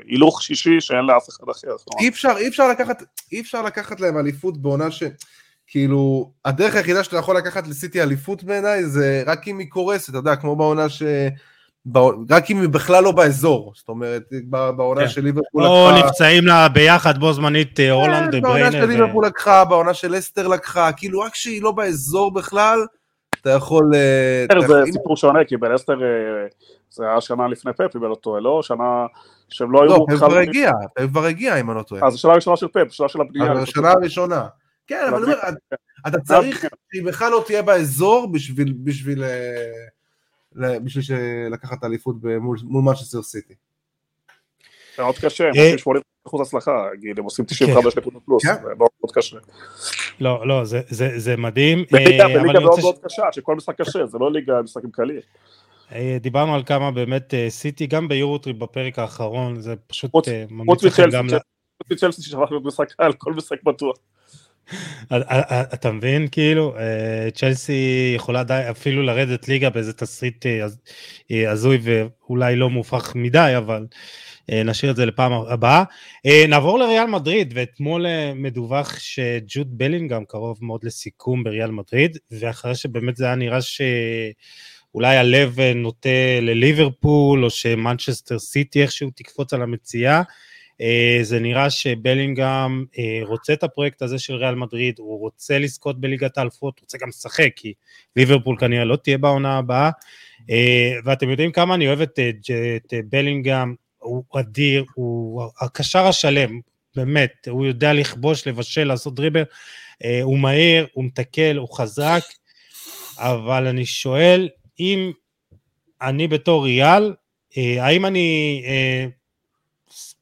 הילוך שישי שאין לאף אחד אחר. אי אפשר, אי אפשר לקחת, אי אפשר לקחת להם אליפות בעונה ש... כאילו, הדרך היחידה שאתה יכול לקחת לסיטי אליפות בעיניי זה רק אם היא קורסת, אתה יודע, כמו בעונה ש... רק אם היא בכלל לא באזור, זאת אומרת, בעונה כן. של ליברפול לקחה... או נפצעים לה ביחד בו זמנית אה, הולנד ובריינר. בעונה של ליברפול לקחה, בעונה של לסטר לקחה, כאילו רק שהיא לא באזור בכלל, אתה יכול... אה, זה סיפור שונה, כי בלסטר אה, זה היה שנה לפני פפ, אם אני לא טועה, לא? שנה שהם לא היו... לא, פפ כבר הגיע, פפ כבר הגיע, אם אני לא טועה. אז זו שנה ראשונה של פפ, שנה של הבנייה. השנה הראשונה. כן, אבל אתה צריך שהיא בכלל לא תהיה באזור בשביל בשביל לקחת אליפות מול מנצ'סטר סיטי. זה מאוד קשה, הם עושים 80 אחוז הצלחה, גיל, הם עושים 95 נקודות פלוס. זה מאוד קשה. לא, לא, זה מדהים. בליגה אה, מאוד מאוד קשה, שכל משחק קשה, זה לא ליגה משחקים קלים. אה, דיברנו על כמה באמת אה, סיטי, גם ביורוטריפ בפרק האחרון, זה פשוט ממליץ לכם גם... חוץ מצ'לסי ששמח להיות משחק על, כל משחק בטוח. אתה מבין כאילו צ'לסי יכולה די אפילו לרדת ליגה באיזה תסריט הזוי ואולי לא מופרך מדי אבל אה, נשאיר את זה לפעם הבאה. אה, נעבור לריאל מדריד, ואתמול אה, מדווח שג'וד בלינגהם קרוב מאוד לסיכום בריאל מדריד, ואחרי שבאמת זה היה נראה שאולי הלב נוטה לליברפול, או שמנצ'סטר סיטי איכשהו תקפוץ על המציאה, זה נראה שבלינגהם רוצה את הפרויקט הזה של ריאל מדריד, הוא רוצה לזכות בליגת האלפות, רוצה גם לשחק, כי ליברפול כנראה לא תהיה בעונה הבאה. ואתם יודעים כמה אני אוהב את, את בלינגהם, הוא אדיר, הוא הקשר השלם, באמת, הוא יודע לכבוש, לבשל, לעשות דריבר, הוא מהיר, הוא מתקל, הוא חזק, אבל אני שואל, אם אני בתור ריאל, אה, האם אני אה,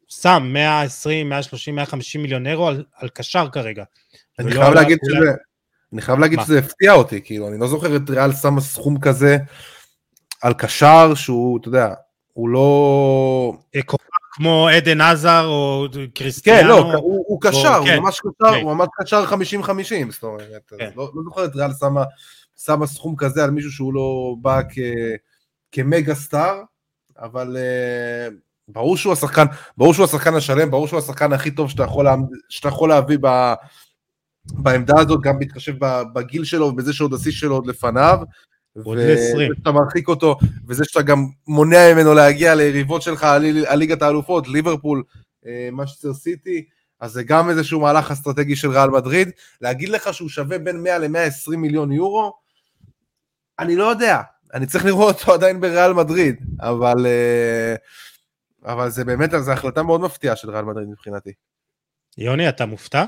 שם 120, 130, 150 מיליון אירו על, על קשר כרגע? אני חייב להגיד שזה, אני חייב להגיד שזה הפתיע אותי, כאילו, אני לא זוכר את ריאל שמה סכום כזה על קשר שהוא, אתה יודע, הוא לא... אה, כמו עדן עזר או קריסטיאנו. כן, לא, הוא, הוא קשר, הוא כן, ממש קשר, כן. הוא ממש קשר 50-50, זאת אומרת, כן. לא, לא זוכר את ריאל שמה שמה סכום כזה על מישהו שהוא לא בא כ, כמגה סטאר, אבל uh, ברור שהוא השחקן, ברור שהוא השחקן השלם, ברור שהוא השחקן הכי טוב שאתה יכול, שאתה יכול להביא ב, בעמדה הזאת, גם בהתחשב בגיל שלו ובזה שעוד השיא שלו עוד לפניו. וזה שאתה מרחיק אותו, וזה שאתה גם מונע ממנו להגיע ליריבות שלך על ליגת האלופות, ליברפול, משטר סיטי, אז זה גם איזשהו מהלך אסטרטגי של ריאל מדריד. להגיד לך שהוא שווה בין 100 ל-120 מיליון יורו, אני לא יודע, אני צריך לראות אותו עדיין בריאל מדריד, אבל, אה, אבל זה באמת, זו החלטה מאוד מפתיעה של ריאל מדריד מבחינתי. יוני, אתה מופתע?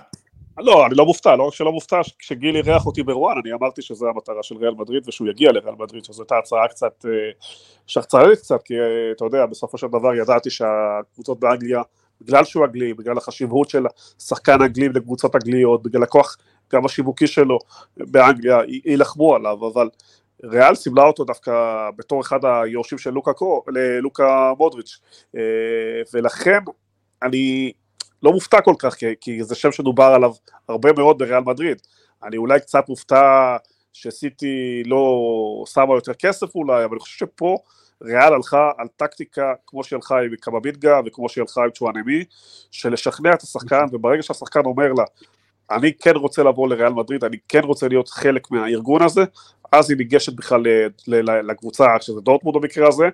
לא, אני לא מופתע, לא רק שלא מופתע, כשגיל אירח אותי ברואן, אני אמרתי שזו המטרה של ריאל מדריד ושהוא יגיע לריאל מדריד, שזו הייתה הצעה קצת, אה, שחצרנית קצת, כי אה, אתה יודע, בסופו של דבר ידעתי שהקבוצות באנגליה, בגלל שהוא אנגלי, בגלל החשיבות של שחקן אנגלי לקבוצות אנגליות, בגלל הכוח גם השיווקי שלו באנגליה, יילחמו עליו, אבל ריאל סימלה אותו דווקא בתור אחד היורשים של לוקה, קו, לוקה מודריץ', אה, ולכן אני לא מופתע כל כך, כי, כי זה שם שדובר עליו הרבה מאוד בריאל מדריד. אני אולי קצת מופתע שסיטי לא שמה יותר כסף אולי, אבל אני חושב שפה ריאל הלכה על טקטיקה כמו שהיא הלכה עם קמבינגה וכמו שהיא הלכה עם צ'ואנמי, של לשכנע את השחקן, וברגע שהשחקן אומר לה, אני כן רוצה לבוא לריאל מדריד, אני כן רוצה להיות חלק מהארגון הזה, אז היא ניגשת בכלל לקבוצה, שזה דורטמונד במקרה הזה,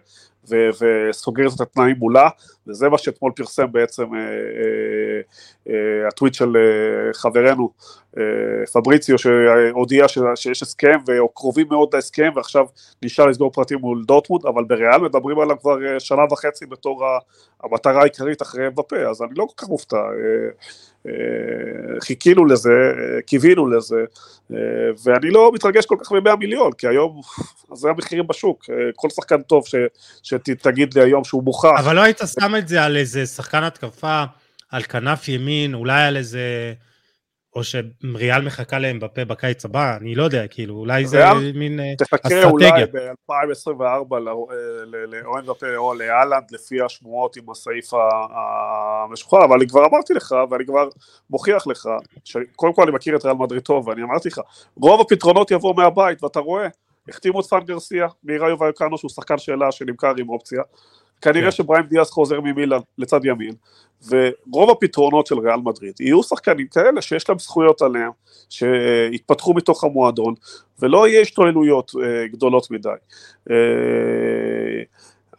וסוגרת את התנאים מולה, וזה מה שאתמול פרסם בעצם אה, אה, אה, הטוויט של אה, חברנו אה, פבריציו, שהודיע שיש הסכם, וקרובים מאוד להסכם, ועכשיו נשאר לסגור פרטים מול דורטמונד, אבל בריאל מדברים עליו כבר אה, שנה וחצי בתור המטרה העיקרית אחרי מבפה, אז אני לא כל כך מופתע. אה, חיכינו לזה, קיווינו לזה, ואני לא מתרגש כל כך מ-100 מיליון, כי היום זה המחירים בשוק, כל שחקן טוב ש, שתגיד לי היום שהוא מוכח. אבל לא היית שם את זה על איזה שחקן התקפה, על כנף ימין, אולי על איזה... או שריאל מחכה להם בפה בקיץ הבא, אני לא יודע, כאילו, אולי זה מין אסטרטגיה. תחכה אולי ב-2024 לאמבפה או להאלנד, לפי השמועות עם הסעיף המשוחרר, אבל אני כבר אמרתי לך, ואני כבר מוכיח לך, שקודם כל אני מכיר את ריאל מדריד טוב, ואני אמרתי לך, רוב הפתרונות יבואו מהבית, ואתה רואה, החתימו את פראן גרסיה, מראיו וייקאנו שהוא שחקן שלהם שנמכר עם אופציה, כנראה כן. שבראהים דיאס חוזר ממילאן לצד ימין, ורוב הפתרונות של ריאל מדריד יהיו שחקנים כאלה שיש להם זכויות עליהם, שיתפתחו מתוך המועדון, ולא יהיה השתוללויות אה, גדולות מדי. אה,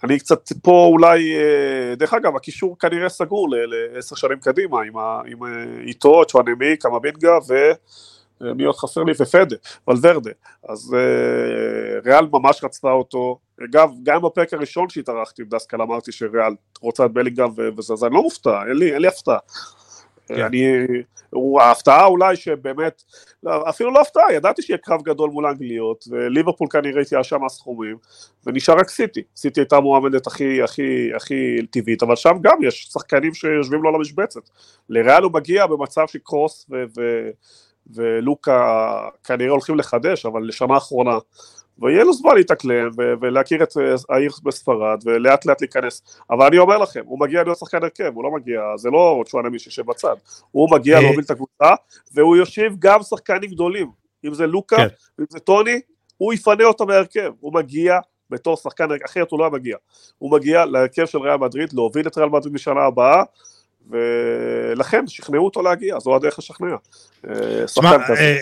אני קצת פה אולי, אה, דרך אגב, הקישור כנראה סגור לעשר שנים קדימה, עם, עם איתו, צ'ואנמי, קמבינגה ו... מי עוד חסר לי? ופדה, ולוורדה. אז אה, ריאל ממש רצתה אותו. אגב, גם בפרק הראשון שהתארחתי עם דסקל אמרתי שריאל רוצה את בלינגהם וזה, אז אני לא מופתע, אין לי, אין לי הפתעה. כן. אני, הוא, ההפתעה אולי שבאמת, לא, אפילו לא הפתעה, ידעתי שיהיה קרב גדול מול האנגליות, וליברפול כנראה התייאשה מהסכומים, ונשאר רק סיטי, סיטי הייתה מועמדת הכי, הכי, הכי טבעית, אבל שם גם יש שחקנים שיושבים לו על המשבצת. לריאל הוא מגיע במצב שקרוס ו... ו ולוקה כנראה הולכים לחדש, אבל לשנה האחרונה, ויהיה לו זמן להתאקלם ולהכיר את אה, העיר בספרד ולאט לאט להיכנס. אבל אני אומר לכם, הוא מגיע להיות שחקן הרכב, הוא לא מגיע, זה לא צ'ואנמי שיושב בצד, הוא מגיע אה. להוביל את הקבוצה, והוא יושיב גם שחקנים גדולים, אם זה לוקה, כן. אם זה טוני, הוא יפנה אותו מהרכב, הוא מגיע בתור שחקן, אחרת הוא לא מגיע, הוא מגיע להרכב של ריאל מדריד, להוביל את ריאל מדריד בשנה הבאה, ולכן שכנעו אותו להגיע, זו הדרך לשכנע. אה, שחקן כזה.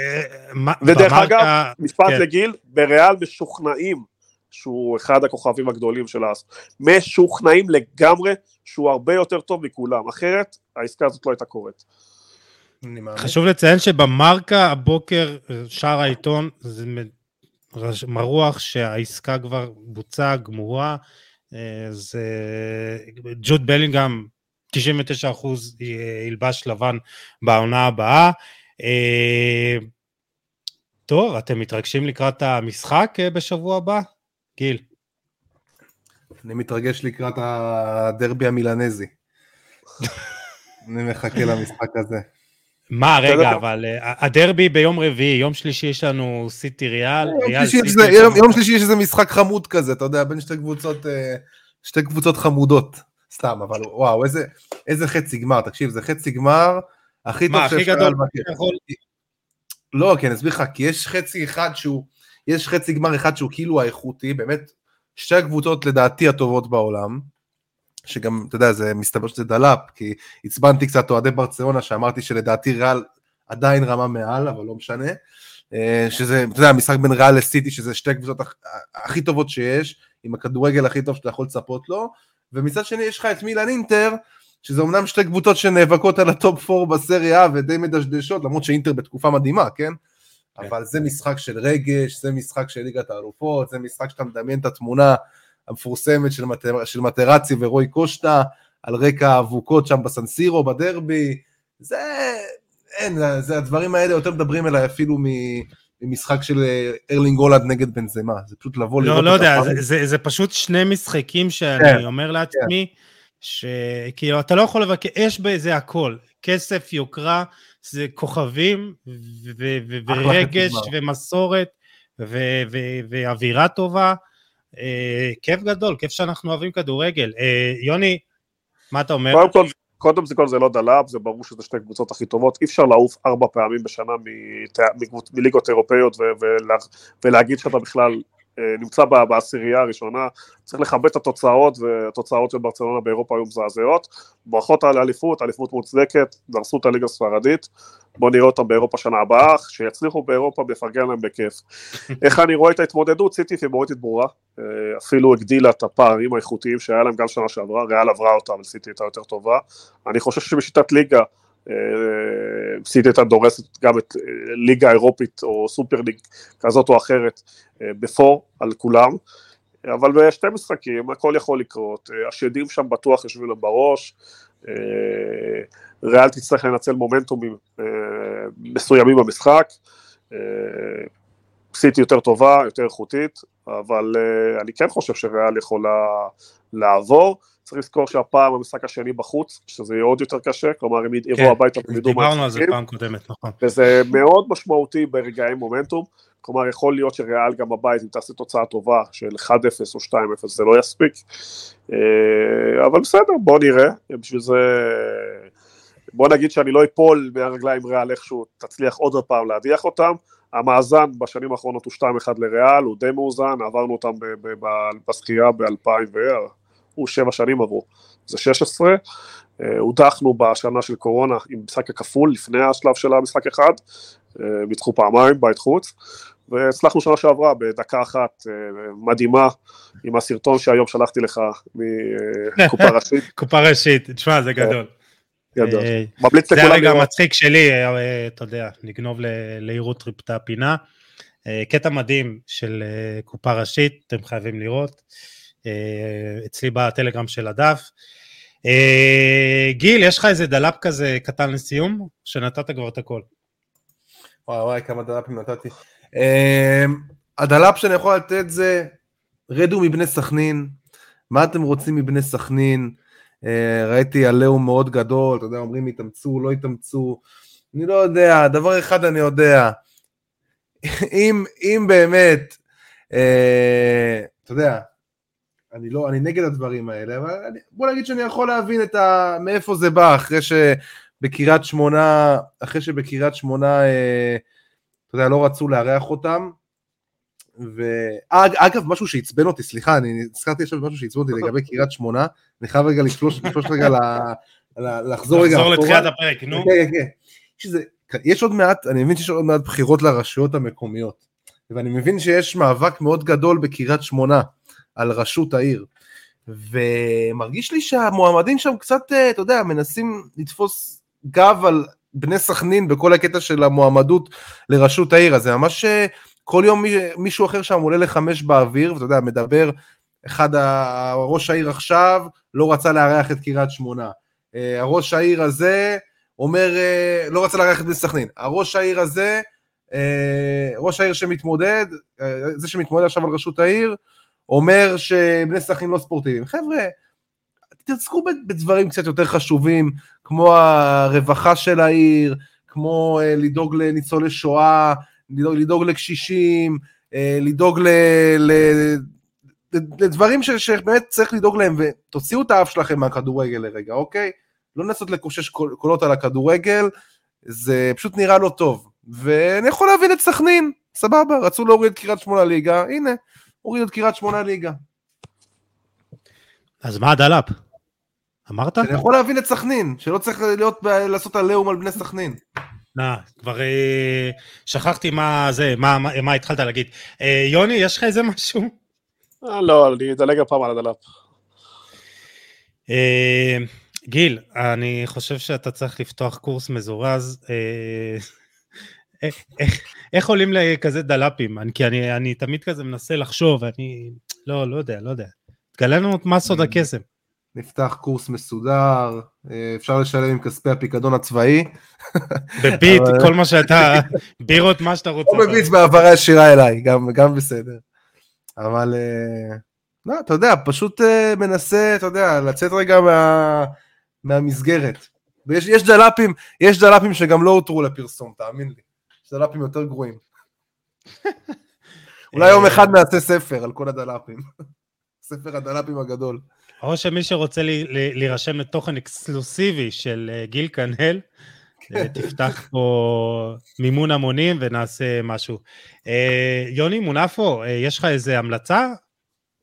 אה, ודרך אגב, משפט כן. לגיל, בריאל משוכנעים שהוא אחד הכוכבים הגדולים של האס. משוכנעים לגמרי שהוא הרבה יותר טוב מכולם, אחרת העסקה הזאת לא הייתה קורית. חשוב לציין שבמרקה הבוקר שער העיתון זה מרוח שהעסקה כבר בוצעה, גמורה, זה ג'וד בלינגהם 99% ילבש לבן בעונה הבאה. טוב, אתם מתרגשים לקראת המשחק אה, בשבוע הבא? גיל. אני מתרגש לקראת הדרבי המילנזי. אני מחכה למשחק הזה. מה, רגע, אבל אה, הדרבי ביום רביעי, יום שלישי יש לנו סיטי ריאל. יום שלישי יש איזה משחק חמוד כזה, אתה יודע, בין שתי קבוצות, אה, שתי קבוצות חמודות. סתם, אבל וואו, איזה חצי גמר, תקשיב, זה חצי גמר הכי טוב שאפשר לבקר. לא, כי אני אסביר לך, כי יש חצי אחד שהוא, יש חצי גמר אחד שהוא כאילו האיכותי, באמת, שתי הקבוצות לדעתי הטובות בעולם, שגם, אתה יודע, זה מסתבר שזה דלאפ, כי עצבנתי קצת אוהדי ברצלונה, שאמרתי שלדעתי ריאל עדיין רמה מעל, אבל לא משנה, אה, שזה, אתה יודע, המשחק בין ריאל לסיטי, שזה שתי הקבוצות הכי טובות שיש, עם הכדורגל הכי טוב שאתה יכול לצפות לו, ומצד שני יש לך את מילן אינטר, שזה אמנם שתי קבוצות שנאבקות על הטופ 4 בסריה ודי מדשדשות, למרות שאינטר בתקופה מדהימה, כן? כן? אבל זה משחק של רגש, זה משחק של ליגת האלופות, זה משחק שאתה מדמיין את התמונה המפורסמת של, מטר, של מטרצי ורוי קושטה, על רקע האבוקות שם בסן סירו, בדרבי, זה, אין, זה הדברים האלה יותר מדברים אליי אפילו ממשחק של אה, ארלינג הולנד נגד בנזמה, זה פשוט לבוא לא, לראות לא, לא יודע, זה, זה, זה פשוט שני משחקים שאני כן, אומר לעצמי, כן. שכאילו אתה לא יכול לבקר, יש בזה הכל, כסף, יוקרה, זה כוכבים ורגש ומסורת ואווירה טובה, אה, כיף גדול, כיף שאנחנו אוהבים כדורגל. אה, יוני, מה אתה אומר? קודם כל, קודם כל זה לא דלאפ, זה ברור שזה שתי קבוצות הכי טובות, אי אפשר לעוף ארבע פעמים בשנה מליגות אירופאיות ולהגיד שאתה בכלל נמצא בעשירייה הראשונה, צריך לכבד את התוצאות, והתוצאות של ברצלונה באירופה היו מזעזעות. ברכות על האליפות, אליפות מוצדקת, דרסו את הליגה הספרדית, בואו נראה אותם באירופה שנה הבאה, שיצליחו באירופה, נפרגן להם בכיף. [laughs] איך אני רואה את ההתמודדות? סיטי פיבוריטית ברורה, אה, אפילו הגדילה את הפערים האיכותיים שהיה להם גם שנה שעברה, ריאל עברה אבל סיטי הייתה יותר טובה. אני חושב שבשיטת ליגה, סיטי הייתה דורסת גם את אה, ליגה אירופית או סופר ליג כזאת או אחרת אה, בפור על כולם, אבל בשתי משחקים הכל יכול לקרות, אה, השדים שם בטוח יושבים להם בראש, ריאל תצטרך לנצל מומנטומים מסוימים במשחק, סיטי יותר טובה, יותר איכותית, אבל אני כן חושב שריאל יכולה לעבור. צריך לזכור שהפעם המשחק השני בחוץ, שזה יהיה עוד יותר קשה, כלומר הם יבואו כן, הביתה והם ידעו מה דיברנו על זה פעם קודמת, נכון. וזה מאוד משמעותי ברגעי מומנטום, כלומר יכול להיות שריאל גם בבית, אם תעשה תוצאה טובה של 1-0 או 2-0 זה לא יספיק, אה, אבל בסדר, בוא נראה, בשביל זה... בוא נגיד שאני לא אפול מהרגליים ריאל איכשהו, תצליח עוד פעם להדיח אותם, המאזן בשנים האחרונות הוא 2-1 לריאל, הוא די מאוזן, עברנו אותם בזכייה ב-2000 הוא שבע שנים עברו, זה 16, אה, הודחנו בשנה של קורונה עם משחק הכפול לפני השלב של המשחק אחד, אה, ניצחו פעמיים בית חוץ, והצלחנו שנה שעברה בדקה אחת אה, מדהימה עם הסרטון שהיום שלחתי לך מקופה [laughs] ראשית. קופה ראשית, תשמע זה גדול. גדול. ממליץ לכולם. זה הרגע המצחיק שלי, אתה יודע, לגנוב לעירות את הפינה. קטע מדהים של קופה ראשית, אתם חייבים לראות. אה, אצלי בטלגרם של הדף. אה, גיל, יש לך איזה דלאפ כזה קטן לסיום? שנתת כבר את הכל. וואי וואי, כמה דלאפים נתתי. אה, הדלאפ שאני יכול לתת זה, רדו מבני סכנין, מה אתם רוצים מבני סכנין? ראיתי עליהום מאוד גדול, אתה יודע, אומרים יתאמצו, לא יתאמצו, אני לא יודע, דבר אחד אני יודע, אם, אם באמת, אתה יודע, אני לא, אני נגד הדברים האלה, אבל אני, בוא נגיד שאני יכול להבין את ה... מאיפה זה בא, אחרי שבקריית שמונה, אחרי שבקריית שמונה, אה, אתה יודע, לא רצו לארח אותם, ואגב, משהו שעצבן אותי, סליחה, אני נזכרתי עכשיו במשהו שעצבן אותי לגבי קריית שמונה, אני חייב רגע לפלוש, לפלוש רגע ל, ל, לחזור רגע לחזור לתחילת הפרק, נו. כן, כן, כן. יש עוד מעט, אני מבין שיש עוד מעט בחירות לרשויות המקומיות. ואני מבין שיש מאבק מאוד גדול בקריית שמונה על ראשות העיר. ומרגיש לי שהמועמדים שם קצת, אה, אתה יודע, מנסים לתפוס גב על בני סכנין בכל הקטע של המועמדות לראשות העיר, אז זה ממש אה, כל יום מישהו אחר שם עולה לחמש באוויר, ואתה יודע, מדבר, אחד, ראש העיר עכשיו לא רצה לארח את קריית שמונה. אה, הראש העיר הזה אומר, לא רצה לארח את בני סכנין. הראש העיר הזה, ראש העיר שמתמודד, זה שמתמודד עכשיו על ראשות העיר, אומר שבני סכנין לא ספורטיביים. חבר'ה, תתעסקו בדברים קצת יותר חשובים, כמו הרווחה של העיר, כמו uh, לדאוג לניצולי שואה, לדאוג, לדאוג לקשישים, uh, לדאוג ל, ל, לדברים ש, שבאמת צריך לדאוג להם, ותוציאו את האף שלכם מהכדורגל לרגע, אוקיי? לא לנסות לקושש קול, קולות על הכדורגל, זה פשוט נראה לא טוב. ואני יכול להבין את סכנין, סבבה, רצו להוריד קריית שמונה ליגה, הנה, הורידו את קריית שמונה ליגה. אז מה הדלאפ? אמרת? אני יכול להבין את סכנין, שלא צריך להיות, לעשות עליהום על בני סכנין. נא, כבר אה, שכחתי מה זה, מה, מה, מה התחלת להגיד. אה, יוני, יש לך איזה משהו? אה, לא, אני אדלג הפעם על הדלאפ. אה, גיל, אני חושב שאתה צריך לפתוח קורס מזורז. אה, איך, איך עולים לכזה דלאפים? כי אני, אני תמיד כזה מנסה לחשוב, אני לא, לא יודע, לא יודע. תגלה לנו מה סוד הקסם. נפתח קורס מסודר, אה, אפשר לשלם עם כספי הפיקדון הצבאי. בביט, כל מה שאתה, בירות, מה שאתה רוצה. או בביט בהעברה ישירה אליי, גם, גם בסדר. אבל, אה, לא, אתה יודע, פשוט אה, מנסה, אתה יודע, לצאת רגע מה, מהמסגרת. ויש יש דלפים, יש דלפים שגם לא הותרו לפרסום, תאמין לי. יש דלפים יותר גרועים. [laughs] אולי יום אחד נעשה ספר על כל הדלפים. [laughs] ספר הדלפים הגדול. או שמי שרוצה להירשם לתוכן אקסקלוסיבי של אה, גיל כנהל, כן. [laughs] תפתח פה מימון המונים ונעשה משהו. אה, יוני מונפו, אה, יש לך איזה המלצה?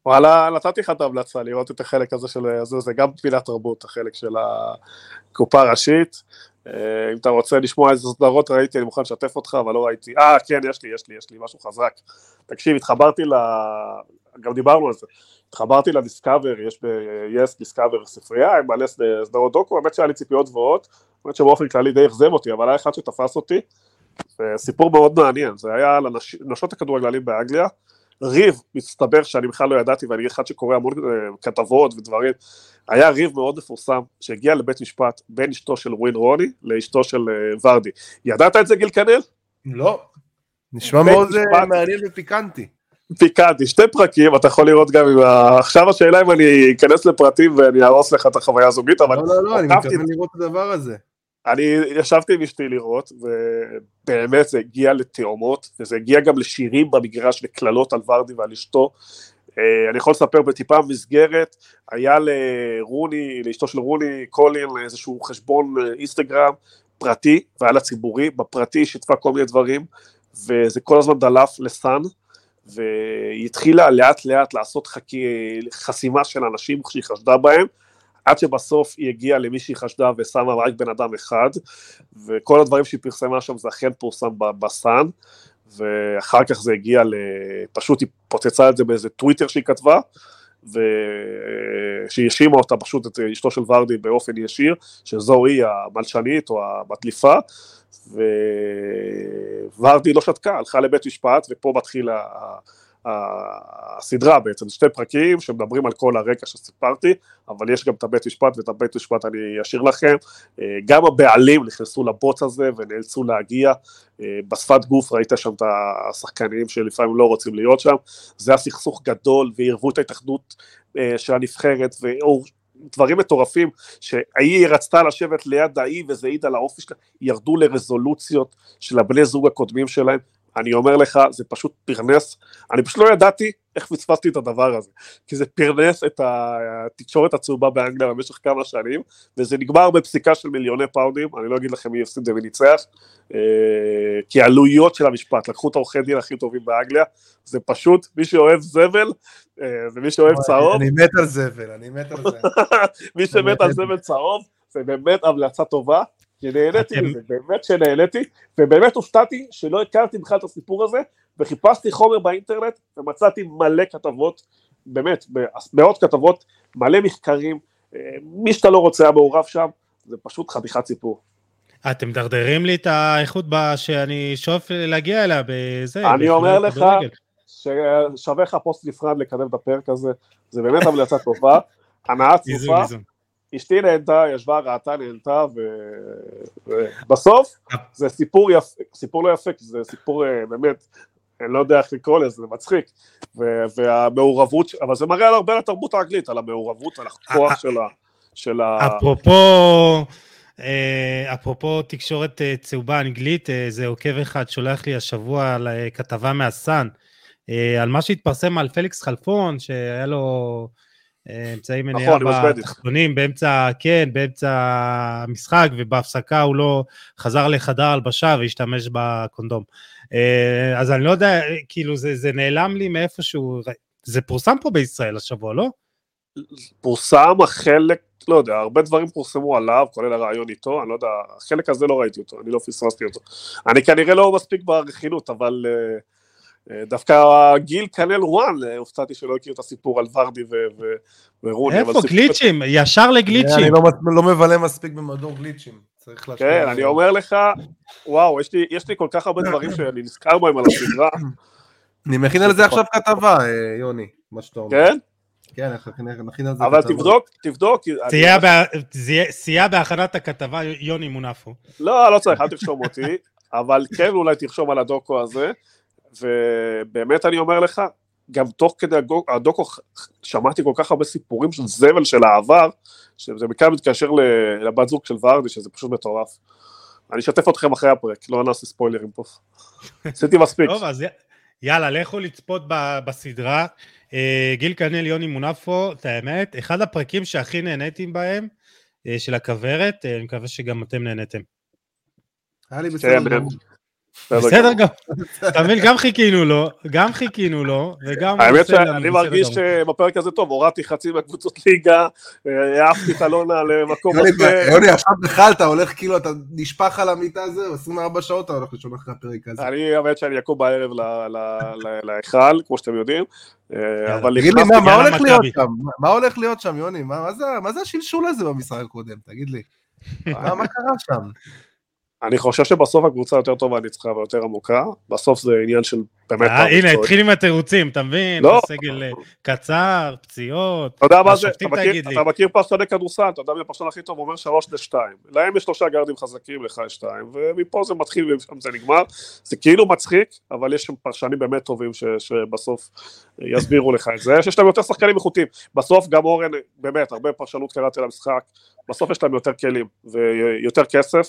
וואלה, נתתי לך את ההמלצה לראות את החלק הזה של זה, זה גם פינת תרבות, החלק של הקופה הראשית. אם אתה רוצה לשמוע איזה סדרות ראיתי, אני מוכן לשתף אותך, אבל לא ראיתי. אה, כן, יש לי, יש לי, יש לי משהו חזק. תקשיב, התחברתי ל... גם דיברנו על זה. התחברתי לדיסקאבר, יש ב-yes דיסקאבר ספרייה, עם מלא סדרות דוקו, האמת שהיה לי ציפיות גבוהות, האמת שבאופן כללי די אכזב אותי, אבל היה אחד שתפס אותי, סיפור מאוד מעניין, זה היה על נשות הכדורגלנים באנגליה, ריב, מסתבר שאני בכלל לא ידעתי, ואני אחד שקורא המון אה, כתבות ודברים, היה ריב מאוד מפורסם שהגיע לבית משפט בין אשתו של ווין רוני לאשתו של אה, ורדי. ידעת את זה גיל כנל? לא. נשמע מאוד אה, מעניין ופיקנטי. פיקנטי, שתי פרקים, אתה יכול לראות גם ה... עכשיו השאלה אם אני אכנס לפרטים ואני אהרוס לך את החוויה הזוגית, אבל... לא, לא, לא, אני מתכוון לראות את הדבר הזה. אני ישבתי עם אשתי לראות, ובאמת זה הגיע לתאומות, וזה הגיע גם לשירים במגרש, לקללות על ורדי ועל אשתו. אה, אני יכול לספר בטיפה מסגרת, היה לרוני, לאשתו של רוני קולין איזשהו חשבון אה, אינסטגרם פרטי, והיה לה ציבורי, בפרטי היא שיתפה כל מיני דברים, וזה כל הזמן דלף לסאן. והיא התחילה לאט לאט לעשות חכי, חסימה של אנשים שהיא חשדה בהם, עד שבסוף היא הגיעה למי שהיא חשדה ושמה רק בן אדם אחד, וכל הדברים שהיא פרסמה שם זה אכן פורסם בסאן, ואחר כך זה הגיע ל... פשוט היא פוצצה את זה באיזה טוויטר שהיא כתבה, ושהיא האשימה אותה פשוט את אשתו של ורדי באופן ישיר, שזו היא המלשנית או המטליפה, וורדי לא שתקה, הלכה לבית משפט, ופה מתחיל הסדרה בעצם, שתי פרקים שמדברים על כל הרקע שסיפרתי, אבל יש גם את הבית משפט, ואת הבית משפט אני אשאיר לכם. גם הבעלים נכנסו לבוץ הזה ונאלצו להגיע, בשפת גוף ראית שם את השחקנים שלפעמים לא רוצים להיות שם, זה היה סכסוך גדול ועירבו את ההתאחדות אה, של הנבחרת, דברים מטורפים, שהיא רצתה לשבת ליד ההיא וזה העיד על האופי שלה, ירדו לרזולוציות של הבני זוג הקודמים שלהם, אני אומר לך, זה פשוט פרנס, אני פשוט לא ידעתי איך פספסתי את הדבר הזה, כי זה פרנס את התקשורת הצהובה באנגליה במשך כמה שנים, וזה נגמר בפסיקה של מיליוני פאונדים, אני לא אגיד לכם מי יפסיד ומי ניצח, אה, כי העלויות של המשפט, לקחו את העורכי דין הכי טובים באנגליה, זה פשוט, מי שאוהב זבל, אה, ומי שאוהב צהוב, אני מת על זבל, אני מת על זה. [laughs] מי שמת על זבל צהוב, זה באמת המלצה טובה, שנהניתי מזה, באמת שנהניתי, ובאמת הופתעתי שלא הכרתי בכלל את הסיפור הזה, וחיפשתי חומר באינטרנט, ומצאתי מלא כתבות, באמת, מאות כתבות, מלא מחקרים, אה, מי שאתה לא רוצה היה מעורב שם, זה פשוט חתיכת סיפור. אתם מדרדרים לי את האיכות שאני שואף להגיע אליה בזה. אני אומר לך ששווה לך פוסט נפרד לקדם את הפרק הזה, זה באמת המלצה טובה, הנאה [laughs] צרופה, אשתי נהנתה, ישבה, ראתה, נהנתה, ובסוף זה סיפור יפה, סיפור לא יפה, כי זה סיפור אה, באמת, אני לא יודע איך לקרוא לזה, זה מצחיק, והמעורבות, אבל זה מראה על הרבה על התרבות האנגלית, על המעורבות, על הכוח אה, אה, של ה... אפרופו... אפרופו תקשורת צהובה אנגלית, זה עוקב אחד שולח לי השבוע על כתבה מהסאן, על מה שהתפרסם על פליקס חלפון, שהיה לו אמצעי מניעה נכון, בתחתונים באמצע, כן, באמצע המשחק, ובהפסקה הוא לא חזר לחדר הלבשה והשתמש בקונדום. אה, אז אני לא יודע, כאילו זה, זה נעלם לי מאיפשהו, זה פורסם פה בישראל השבוע, לא? פורסם החלק, לא יודע, הרבה דברים פורסמו עליו, כולל הרעיון איתו, אני לא יודע, החלק הזה לא ראיתי אותו, אני לא פספסתי אותו. אני כנראה לא מספיק ברכילות, אבל... Uh, דווקא גיל קנל וואן, אה, הופתעתי שלא הכיר את הסיפור על ורדי ורוני. איפה גליצ'ים? ישר לגליצ'ים. אני לא, לא מבלה מספיק במדור גליצ'ים. כן, אני אומר לך, וואו, יש לי כל כך הרבה דברים שאני נזכר בהם על הסדרה. אני מכין על זה עכשיו כתבה, אה, יוני, מה שאתה אומר. כן? כן, נכין על זה אבל תבדוק, תבדוק. סייע בהכנת הכתבה יוני מונפו. לא, לא צריך, אל תרשום אותי, אבל כן אולי תרשום על הדוקו הזה. ובאמת אני אומר לך, גם תוך כדי הדוקו שמעתי כל כך הרבה סיפורים של זבל של העבר, שזה מכאן מתקשר לבת זוג של ורדי, שזה פשוט מטורף. אני אשתף אתכם אחרי הפרק, לא נעשה ספוילרים פה. [laughs] עשיתי מספיק. טוב, אז יאללה, לכו לצפות בסדרה. אה, גיל קנל, יוני מונפו, את האמת, אחד הפרקים שהכי נהניתי בהם, אה, של הכוורת, אה, אני מקווה שגם אתם נהניתם. היה לי בסדר. בסדר גם, אתה מבין, גם חיכינו לו, גם חיכינו לו, וגם... האמת שאני מרגיש שבפרק הזה טוב, הורדתי חצי מהקבוצות ליגה, העפתי את אלונה למקום אחר. יוני, עכשיו בכלל אתה הולך כאילו, אתה נשפך על המיטה זהו, 24 שעות אתה הולך לישון אחרי הפרק הזה. אני, האמת שאני אקום בערב להיכל, כמו שאתם יודעים, אבל תגיד לי, מה הולך להיות שם? מה הולך להיות שם, יוני? מה זה השלשול הזה במשחק הקודם? תגיד לי. מה קרה שם? אני חושב שבסוף הקבוצה יותר טובה ניצחה ויותר עמוקה, בסוף זה עניין של באמת... אה, הנה, התחיל עם התירוצים, אתה מבין? לא. סגל אה, קצר, פציעות, אתה יודע מה זה, אתה מכיר פרשני כדורסל, אתה יודע מי הפרשן הכי טוב, אומר שלוש לשתיים. להם יש שלושה גרדים חזקים, לך יש שתיים, ומפה זה מתחיל ומשם זה נגמר. זה כאילו מצחיק, אבל יש שם פרשנים באמת טובים שבסוף יסבירו לך את זה, שיש להם יותר שחקנים איכותיים. בסוף גם אורן, באמת, הרבה פרשנות קראתי למשחק, בסוף יש להם יותר כלים ויותר כסף.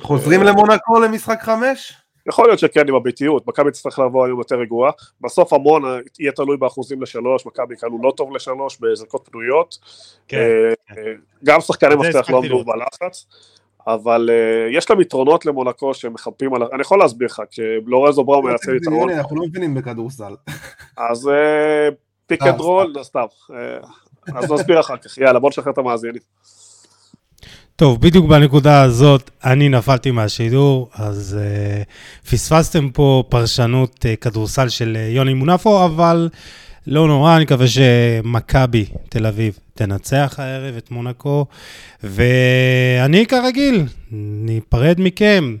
חוזרים למונקו למשחק חמש? יכול להיות שכן עם הביתיות, מכבי תצטרך לבוא היום יותר רגועה, בסוף המון יהיה תלוי באחוזים לשלוש, מכבי קלעו לא טוב לשלוש בזרקות פנויות, כן, אה, כן. גם שחקני מפתח לא עמדו בלחץ, אבל אה, יש להם יתרונות למונקו שמחפים על... אני יכול להסביר לך, כי לורנצו בראון מייצר יתרון. אנחנו לא מבינים בכדורסל. אז pick and roll, סתם, אז נסביר אחר כך, יאללה בוא נשחרר את המאזינים. טוב, בדיוק בנקודה הזאת אני נפלתי מהשידור, אז אה, פספסתם פה פרשנות אה, כדורסל של אה, יוני מונפו, אבל לא נורא, אני מקווה שמכבי תל אביב תנצח הערב את מונקו, ואני כרגיל, ניפרד מכם.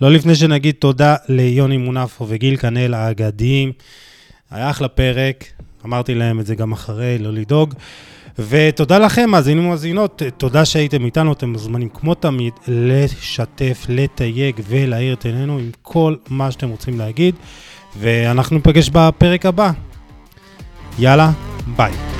לא לפני שנגיד תודה ליוני מונפו וגיל קנאל האגדיים. היה אחלה פרק, אמרתי להם את זה גם אחרי, לא לדאוג. ותודה לכם, מאזינים ומאזינות, תודה שהייתם איתנו, אתם מוזמנים כמו תמיד לשתף, לתייג ולהאיר את עינינו עם כל מה שאתם רוצים להגיד, ואנחנו ניפגש בפרק הבא. יאללה, ביי.